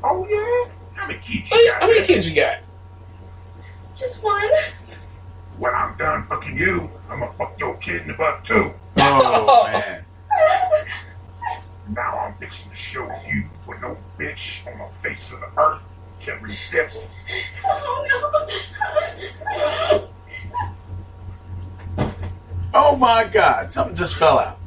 Oh, yeah? How many kids How you many- got? how many kids you got? Just one. When I'm done fucking you, I'm gonna fuck your kid in the butt too. Oh, man. Now I'm fixing to show you what no bitch on the face of the earth can resist. Oh my God! Something just fell out.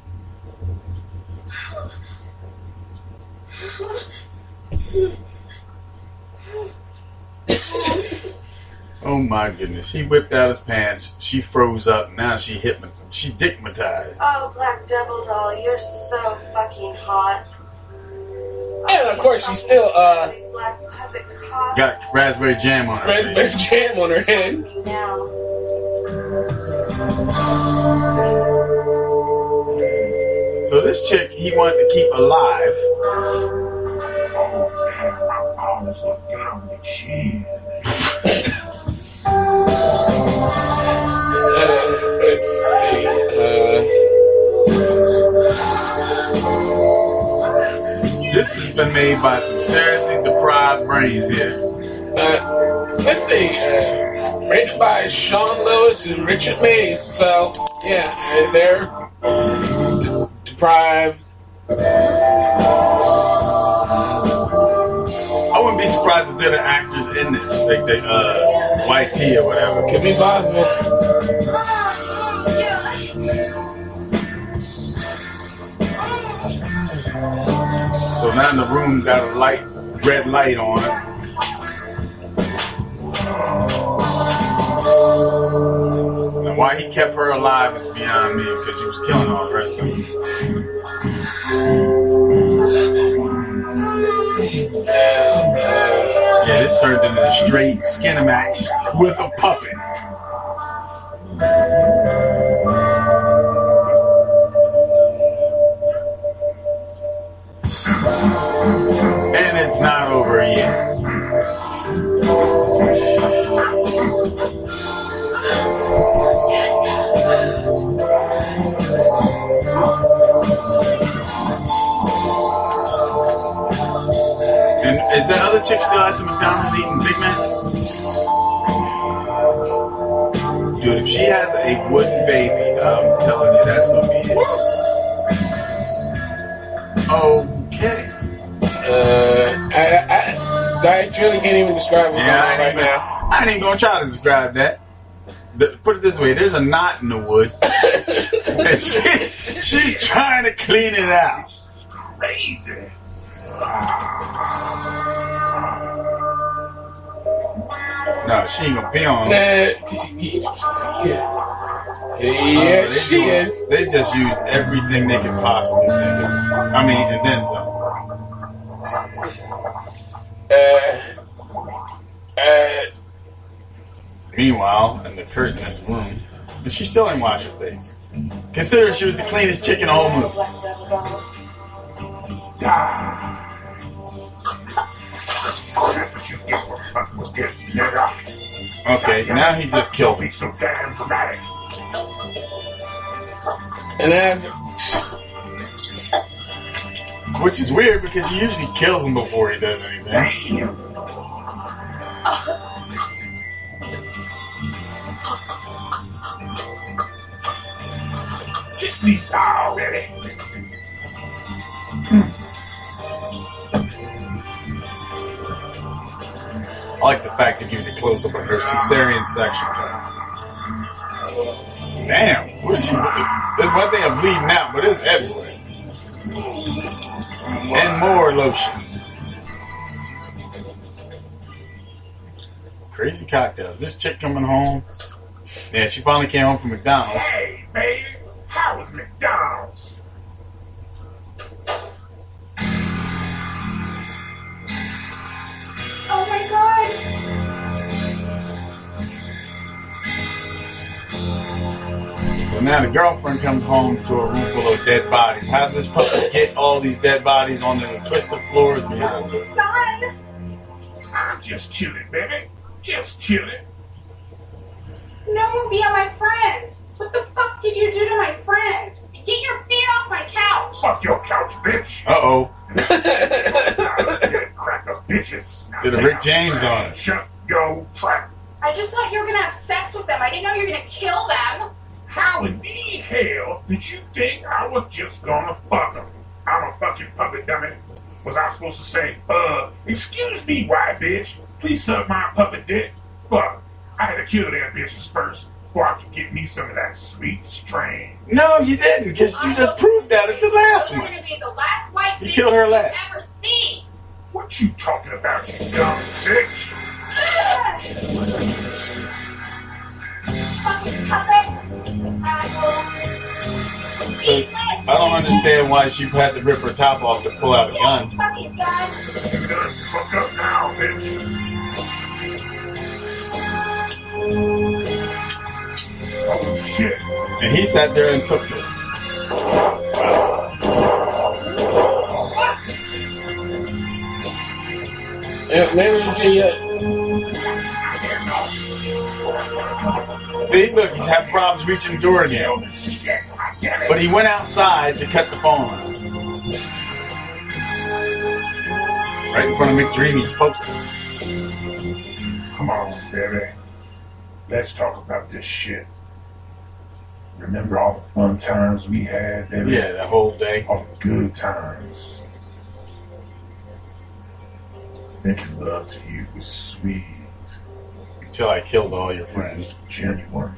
Oh my goodness! He whipped out his pants. She froze up. Now she hypno- She dickmatized. Oh, Black Devil Doll, you're so fucking hot. And of course, she's still uh Black Puppet Cock. Got raspberry jam on her. raspberry face. jam on her head. Now. This chick, he wanted to keep alive. Uh, let's see. Uh, This has been made by some seriously deprived brains here. uh, let's see. Uh, written by Sean Lewis and Richard Mays. So yeah, and they're deprived. I wouldn't be surprised if they're the actors in this, like they, uh, YT or whatever. Could be possible. So now in the room got a light, red light on it. Why he kept her alive is beyond me because he was killing all the rest of them. Yeah, this turned into a straight Skinamax with a puppet. And it's not over yet. Is that other chick still at the McDonald's eating Big Macs? Dude, if she has a wooden baby, I'm telling you, that's gonna be it. Okay. Uh, I, I, I truly can't even describe what's Yeah, going on right even, now. I ain't even gonna try to describe that. The- Put it this way: there's a knot in the wood, and she, she's trying to clean it out. Crazy. No, she ain't gonna be on. Uh, Oh, yes, they she do- is. They just use everything they can possibly think of. I mean, and then some. Uh, uh, Meanwhile, in the curtain curtainless room, and she still ain't wash her face. Consider she was the cleanest chick in the whole movie. Okay, now he just killed Be me. so damn dramatic. and then Which is weird because he usually kills him before he does anything. Kiss me already. I like the fact give you the close up of her cesarean section. Damn, what is she? There's one thing I'm bleeding out, but it's everywhere. And more lotion. Crazy cocktails. This chick coming home. Yeah, she finally came home from McDonald's. Hey, baby, how was McDonald's? My god! So now the girlfriend comes home to a room full of dead bodies. How did this puppy get all these dead bodies on the twisted floors behind her? Son! I'm just chilling, baby. Just chilling. No, be on my friends! What the fuck did you do to my friends? Get your feet off my couch! Fuck your couch, bitch. Uh oh. Dead crack of bitches. Now Did a Rick James on it. Shut your trap. I just thought you were gonna have sex with them. I didn't know you were gonna kill them. How in the hell did you think I was just gonna fuck them? I'm a fucking puppet dummy. Was I supposed to say, uh, excuse me, white bitch, please suck my puppet dick? Fuck, I had to kill them bitches first before I could get me some of that sweet strain. No, you didn't, because you just proved that at the last one. gonna be the last white You killed her last. ever seen. What you talking about, you dumb bitch? Fucking puppet! Asshole. So I don't understand why she had to rip her top off to pull out a gun. Fucking gun. Good fuck up now, bitch. Oh shit. And he sat there and took it. Yeah, maybe she, uh, See, look, he's having problems reaching the door again. But he went outside to cut the phone line. Right in front of McDreamy's poster. Come on, baby. Let's talk about this shit. Remember all the fun times we had, baby? Yeah, the whole day. All the good times. Making love to you was sweet. Until I killed all your friends. Genuine.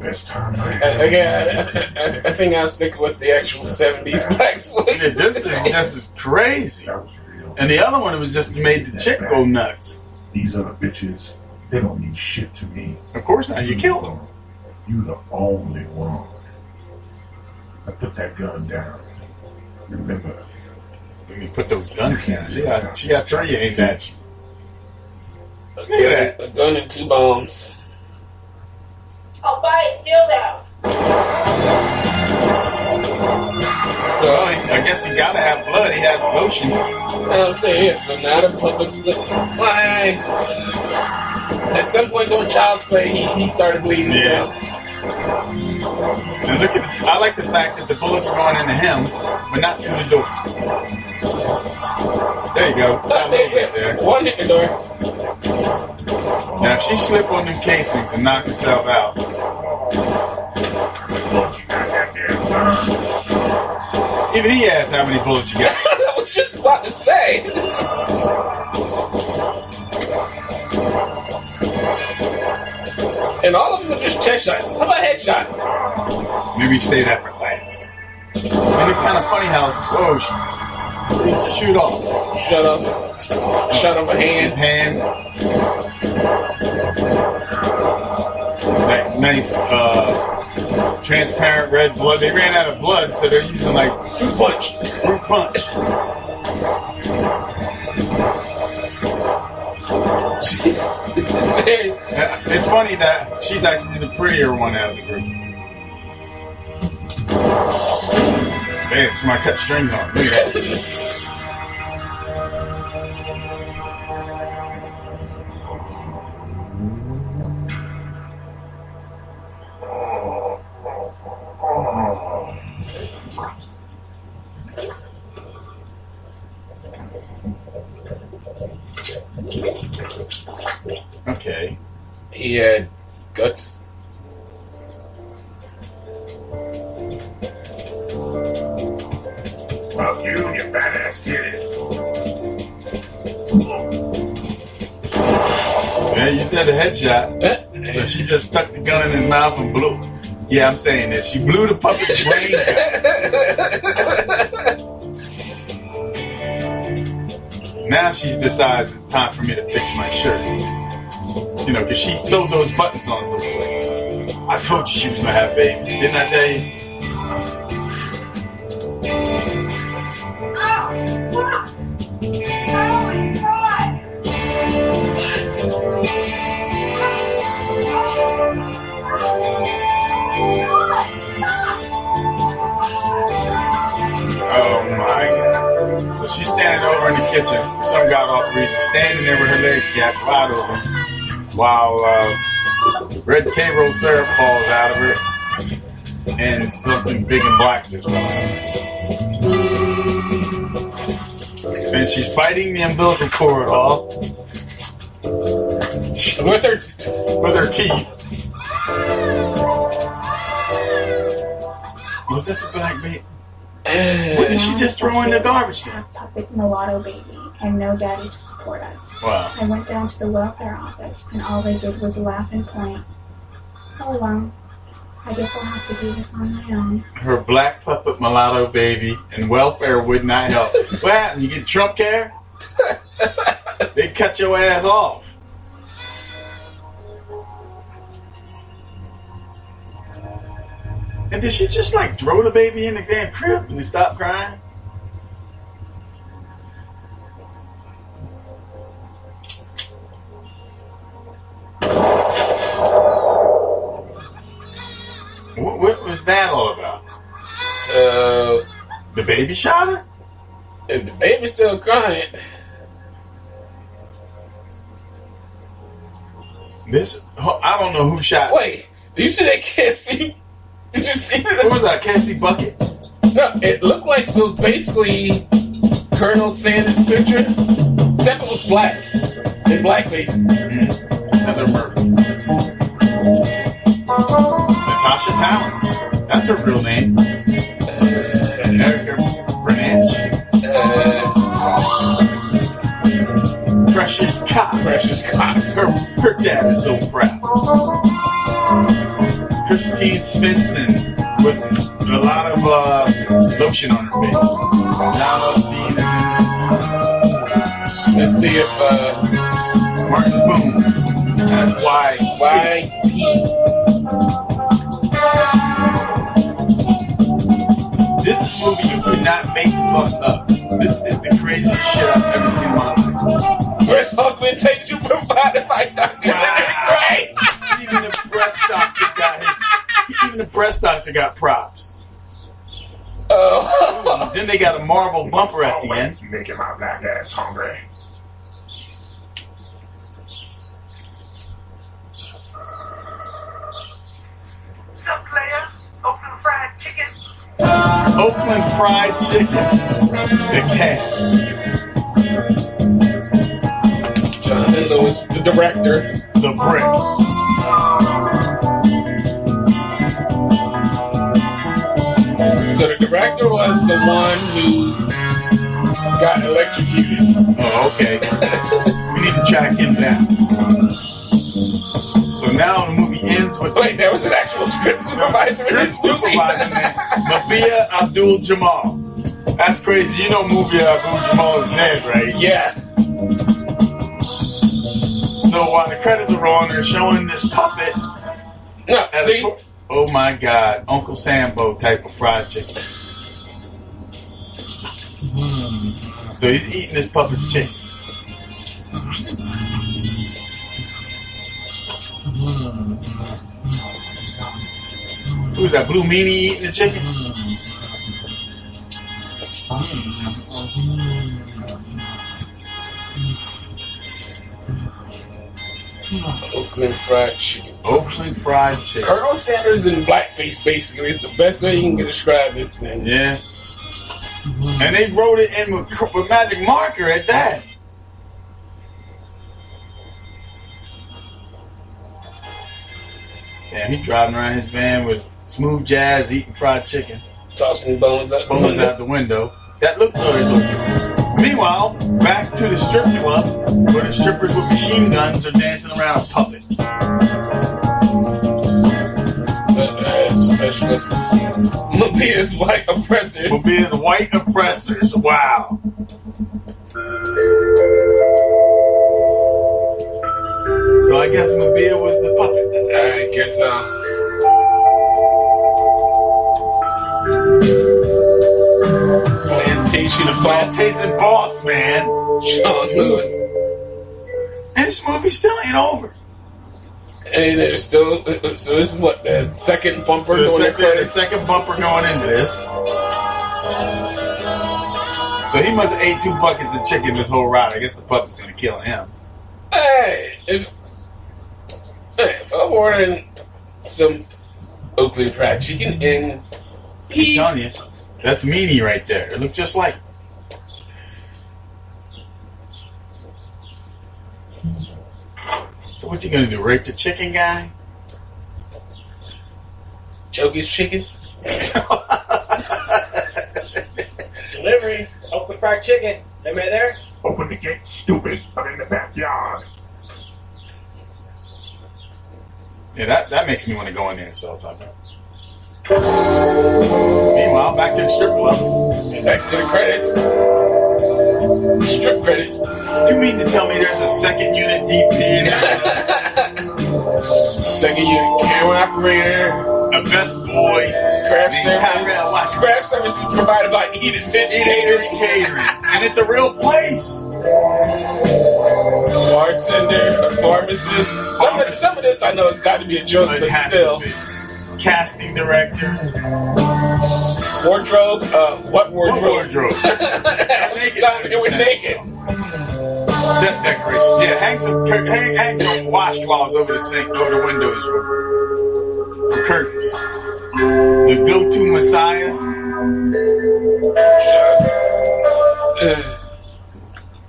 Best time I I, had. again, I, I, I think I'll stick with the actual 70s black flick. Yeah, this is this is crazy. And the other one was just made the chick go nuts. These other bitches, they don't mean shit to me. Of course not. You killed them. You the only one. I put that gun down. Remember, When you put those guns down, she got she got three aimed at you. Look at that. A gun and two bombs. I'll buy it. a dildo. So I I guess he gotta have blood. He had lotion. I'm saying, yeah, so now the public's split. Why? At some point during child's play, he, he started bleeding. Yeah. And look at the, I like the fact that the bullets are going into him, but not through the door. There you go. So. There. One hit the door. Now if she slip on them casings and knock herself out, even he asked how many bullets you got. I was just about to say. And all of them are just chest shots. How about headshot? Maybe say that for last. And it's kind of funny how it's oh, sh- he just shoot off. Shut up. Shut up a hand. His hand. That nice, uh, transparent red blood. They ran out of blood, so they're using like fruit punch. Fruit punch. Uh, It's funny that she's actually the prettier one out of the group. Damn, somebody cut strings on. Look at that. He had guts. Fuck you, you badass titties. Yeah, you said a headshot. Eh? So she just stuck the gun in his mouth and blew. Yeah, I'm saying this. She blew the puppet's brains out. Now she decides it's time for me to fix my shirt. You know, because she sewed those buttons on so. I told you she was gonna have a baby. Didn't I tell you? Oh my god. So she's standing over in the kitchen for some god awful reason, standing there with her legs gapped wide open, while uh, red roll syrup falls out of her, and something big and black just out. And she's biting the umbilical cord off with her with her teeth. Was that the black baby? What did she just throw in the garbage can? Puppet mulatto baby and no daddy to support us. Wow. I went down to the welfare office and all they did was laugh and point. Oh well. I guess I'll have to do this on my own. Her black puppet mulatto baby and welfare would not help. what happened? You get Trump care? they cut your ass off. And did she just like throw the baby in the damn crib and stop crying? That all about? So the baby shot her. If the baby's still crying, This I don't know who shot. Wait, did you see that KFC? Did you see that? What was that KFC bucket? No, it looked like it was basically Colonel Sanders' picture, except it was black in blackface. Mm-hmm. Another murder. Natasha Talens. That's her real name. Erica Bernanch. Precious Cox. Precious Cox. Her, her dad is so proud. Christine Svensson with a lot of uh, lotion on her face. Now Osteen Let's see if uh, Martin Boone has Y not make the fuck up. This is the craziest shit I've ever seen in my life. Breast augmentation provided by Dr. Leonard Gray. even the breast doctor got his. Even the breast doctor got props. Oh. then they got a Marvel bumper at the end. Making my black ass hungry. What's up, player? Oakland fried chicken. Oakland Fried Chicken. The cast. Jonathan Lewis, the director. The Brick. So the director was the one who got electrocuted. Oh, okay. we need to track him down. So now the movie with. Wait, there was an actual script supervisor in this movie. Mubia Abu Jamal. That's crazy. You know Mubia Abu Jamal is dead, right? Yeah. So while the credits are rolling, they're showing this puppet. No, see? A, oh my God, Uncle Sambo type of fried chicken. Hmm. So he's eating this puppet's chicken. Hmm. Who's that? Blue Meanie eating the chicken? Oakland fried chicken. Oakland fried chicken. Colonel Sanders in blackface basically is the best way you can describe this thing. Yeah. And they wrote it in with, with magic marker at that. Damn, he driving around his van with smooth jazz, eating fried chicken, Tossing bones out the window. out the window. That looked good. is. Meanwhile, back to the strip club where the strippers with machine guns are dancing around a puppet. Uh, special. Mubia's white oppressors. Mubia's white oppressors. Wow. So I guess Mubia was the puppet. I guess so. Plantation of. Plantation Boss, man. Sean Lewis. And this movie still ain't over. And there's still, so this is what, the second bumper The going second, the second bumper going into this. So he must have ate two buckets of chicken this whole ride. I guess the puppet's gonna kill him. Hey, if, hey, if I'm ordering some Oakland fried chicken and I'm telling you, that's Meanie right there. It looked just like. So what you gonna do? Rape the chicken guy? choke his chicken. Delivery. Oakland fried chicken. Anybody there? Open the gate, stupid. I'm in the backyard. Yeah, that, that makes me want to go in there and sell something. Meanwhile, back to the strip club. Back to the credits. Strip credits. You mean to tell me there's a second unit DP? Second unit camera operator. A best boy. Craft service. Craft service is provided by It Catering, Catering. catering. And it's a real place. Bartender, a pharmacist. Some of, some of this I know it's got to be a joke, It but still. Casting director. Wardrobe. Uh, what wardrobe? Wardrobe. naked. They were naked. Set decoration. Yeah, hang some, hang, hang some washcloths over the sink, over the windows for, for curtains. The go-to messiah. Just,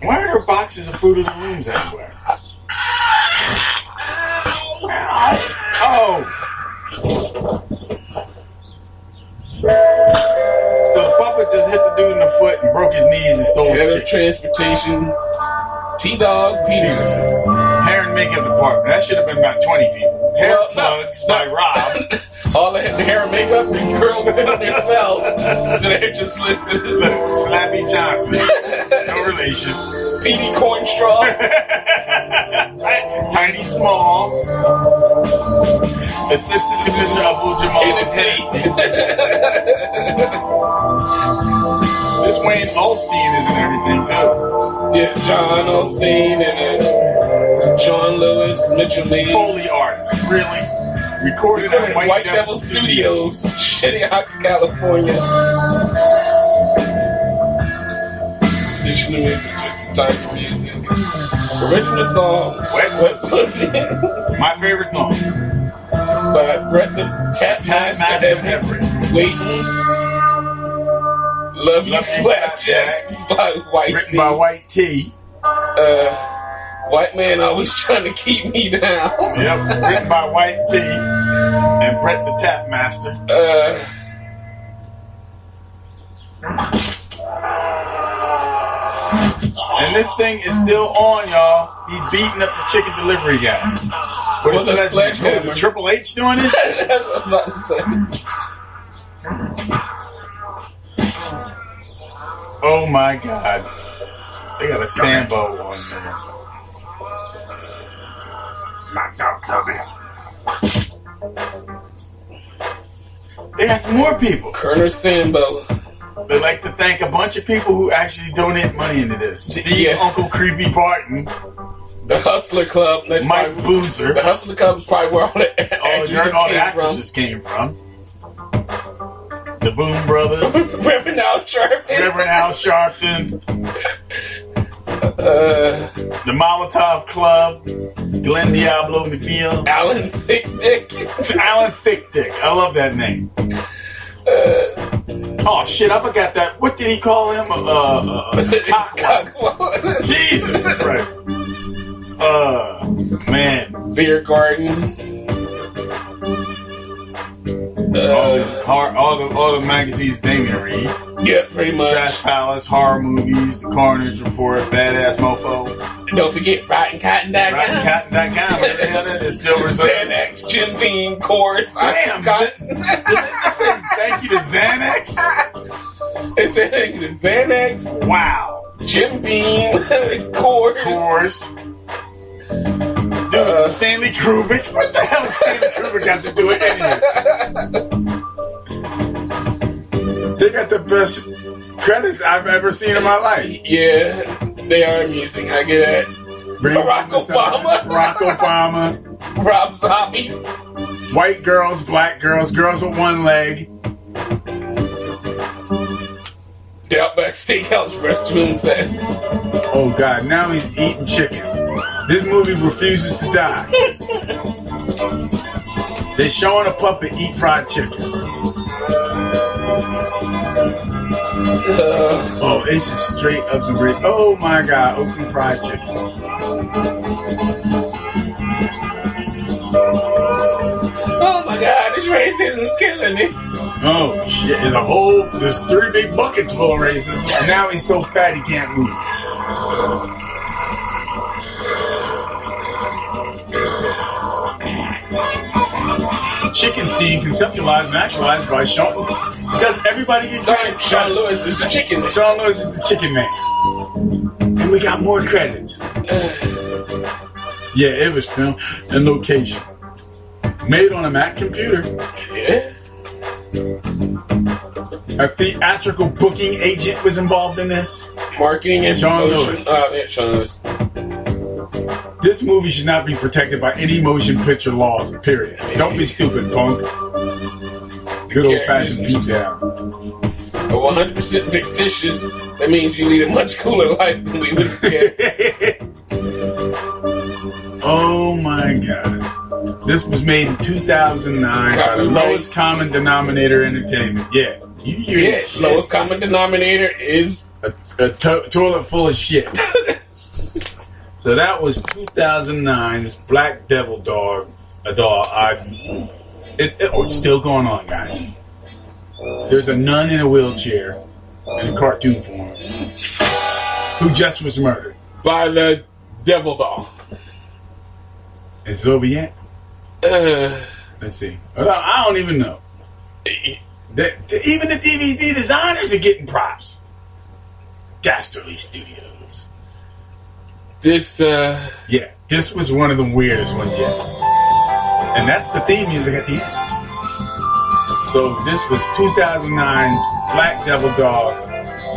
Why are there boxes of food in the rooms everywhere? Oh. So the puppet just hit the dude in the foot and broke his knees and stole his of transportation. T Dog Peterson. Hair and makeup department. That should have been about 20 people. Hair Well, no, plugs by Rob. All the hair and makeup, the girls did it themselves. So they're just listed as Slappy Johnson. No relation. Petey Cornstraw. Ti- Tiny Smalls. Assistant to Mr. Abu Jamal Hennessy. This Wayne Olstein is in everything too. Yeah, John Osteen and John Lewis, Mitchell Lee. Foley artist, really? Recorded Recorded at White, Devil, Studios, Shinnehawk, California. Additional music, just Tiger music. Original songs, Wet Wet Pussy. My favorite song. By Brett the Tap Master Master Everett. Waiting. Love You Flapjacks by White Written by White T. Uh, white man always trying to keep me down. Yep. Written by White T. And Brett the Tap Master. Uh, And this thing is still on, y'all. He's beating up the chicken delivery guy. With With a a sledgehammer. sledgehammer. It Triple H doing this? That's what I'm about to say. Oh my god. They got a Sambo on there. Lights out, Tubby. They got some more people. Colonel Sambo. They'd like to thank a bunch of people who actually donate money into this. Steve, Yeah. Uncle Creepy Barton, The Hustler Club. That's Mike probably- Boozer. The Hustler Club is probably where all the all, actresses the- all the came actresses came from. The Boom Brothers, from. Reverend Al Sharpton. Reverend Al Sharpton, Uh, the Molotov Club, Glenn Diablo McNeil, Alan Thick Dick. Alan Thick Dick. I love that name. Uh, Oh shit! I forgot that. What did he call him? Uh, uh, uh Cockwall. Jesus Christ. Uh, man. Beer Garden. All, these hor- all the all the magazines Damien read. yeah, pretty much. Trash Palace, horror movies, The Coroner's Report, Badass Mofo, Don't forget Rotten Cotton RottenCotton.com. What the hell that is still reserved. Xanax, Jim Beam, Coors. Damn, Cotton. Did they just say thank you to Xanax? They said thank you to Xanax. Wow. Jim Beam, Coors. Coors. Dude, uh, Stanley Kubrick. What the hell has Stanley Kubrick got to do with anything? They got the best credits I've ever seen in my life. Yeah, they are amusing. I get it. Barack Obama. Barack Obama. Rob Zombies. White girls, black girls, girls with one leg. The Outback Steakhouse restroom set. Oh God, now he's eating chicken. This movie refuses to die. They're showing a puppet eat fried chicken. Uh. oh, it's just straight up and grades. Oh my God, open fried chicken. Oh my god, this racism's killing me. Oh shit, there's a whole, there's three big buckets full of racism. And now he's so fat he can't move. Chicken scene conceptualized and actualized by Sean. Because everybody gets Starring Sean Lewis is the chicken man. Sean Lewis is the chicken man. And we got more credits. yeah, it was filmed in location. Made on a Mac computer. Yeah. A theatrical booking agent was involved in this. Marketing and Sean promotion. Lewis. Oh, yeah, Sean Lewis. This movie should not be protected by any motion picture laws, period. Don't be stupid, punk. Good old fashioned beat down. 100% fictitious. That means you lead a much cooler life than we would get. Oh my god. This was made in 2009 by the lowest common denominator entertainment. Yeah. You, you yeah, lowest common denominator is a, a to- toilet full of shit. so that was 2009's Black Devil Doll. A dog. I, it, it- oh, it's still going on, guys. There's a nun in a wheelchair in a cartoon form who just was murdered by the Devil dog. Is it over yet? Uh, Let's see. I don't even know. Even the DVD designers are getting props. Dastardly Studios. This, uh. Yeah, this was one of the weirdest ones yet. And that's the theme music at the end. So this was 2009's Black Devil Doll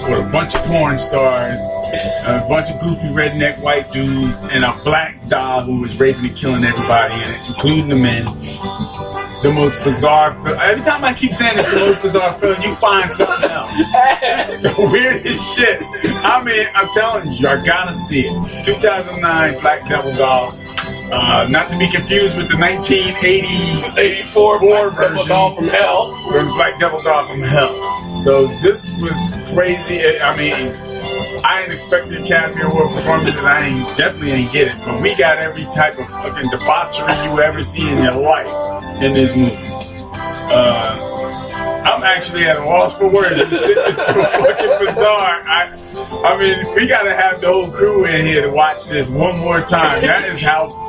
with a bunch of porn stars, a bunch of goofy redneck white dudes, and a black doll who was raping and killing everybody in it, including the men. The most bizarre film. Every time I keep saying it's the most bizarre film, you find something else. It's the weirdest shit. I mean, I'm telling you, I gotta see it. 2009 Black Devil Doll. Uh, not to be confused with the 1980 84 Black Devil Doll from Hell. From Black Devil Doll from Hell. So this was crazy. I mean, I ain't expected Academy Award performances. I ain't definitely ain't get it, but we got every type of fucking debauchery you ever see in your life in this movie. Uh, I'm actually at a loss for words. This shit is so fucking bizarre. I, I mean, we gotta have the whole crew in here to watch this one more time. That is how.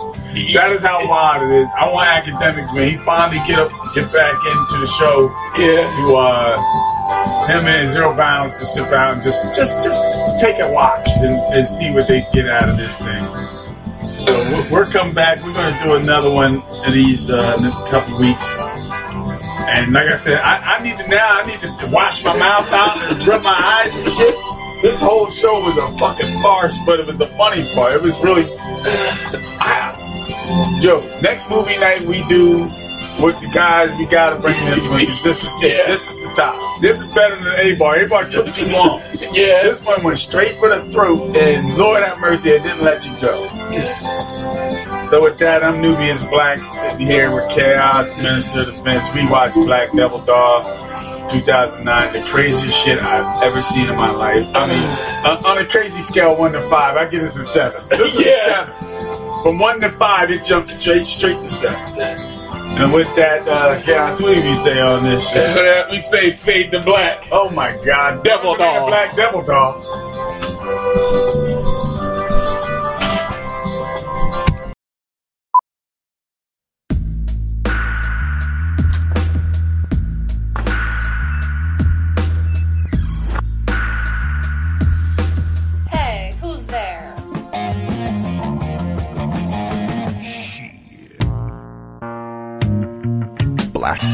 That is how wild it is. I want academics when he finally get up, get back into the show. Yeah. To uh, him and Zero Bounds to sit down and just, just, just take a watch and, and see what they get out of this thing. So we're, we're coming back. We're going to do another one of these uh, in a couple weeks. And like I said, I, I need to now. I need to wash my mouth out and rub my eyes and shit. This whole show was a fucking farce, but it was a funny part. It was really. Yo, next movie night we do with the guys. We gotta bring this one. This is this is the top. This is better than A bar. A bar took too long. yeah, this one went straight for the throat, and Lord have mercy, it didn't let you go. So with that, I'm Nubius Black, sitting here with Chaos, Minister of Defense. We watched Black Devil Doll 2009, the craziest shit I've ever seen in my life. I mean, on- on a crazy scale, one to five, I give this a seven. This is a seven. From one to five, it jumps straight, straight to seven. And with that, uh, Chaos, what do you say on this shit? we say fade to black. Oh my God, Devil Dog, Black Devil Doll.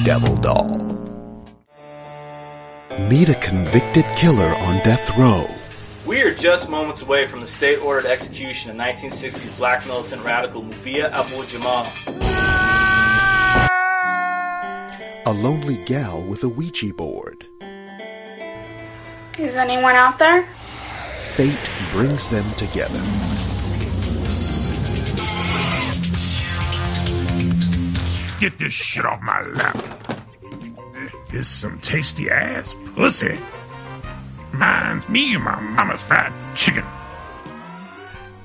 Devil doll. Meet a convicted killer on death row. We are just moments away from the state ordered execution of 1960s black militant radical Mubia Abu Jamal. A lonely gal with a Ouija board. Is anyone out there? Fate brings them together. Get this shit off my lap. This some tasty ass pussy. Reminds me of my mama's fat chicken.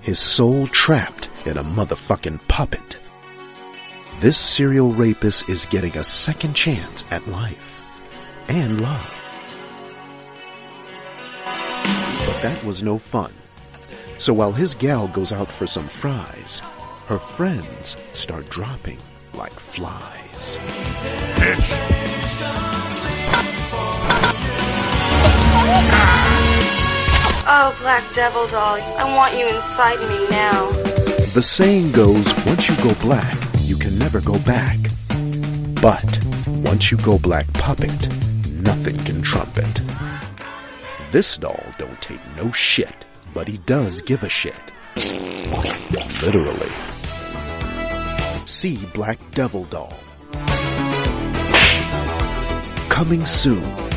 His soul trapped in a motherfucking puppet. This serial rapist is getting a second chance at life and love. But that was no fun. So while his gal goes out for some fries, her friends start dropping like flies. Oh, Black Devil doll, I want you inside me now. The saying goes, once you go black, you can never go back. But once you go black puppet, nothing can trump it. This doll don't take no shit, but he does give a shit. Literally. See Black Devil Doll. Coming soon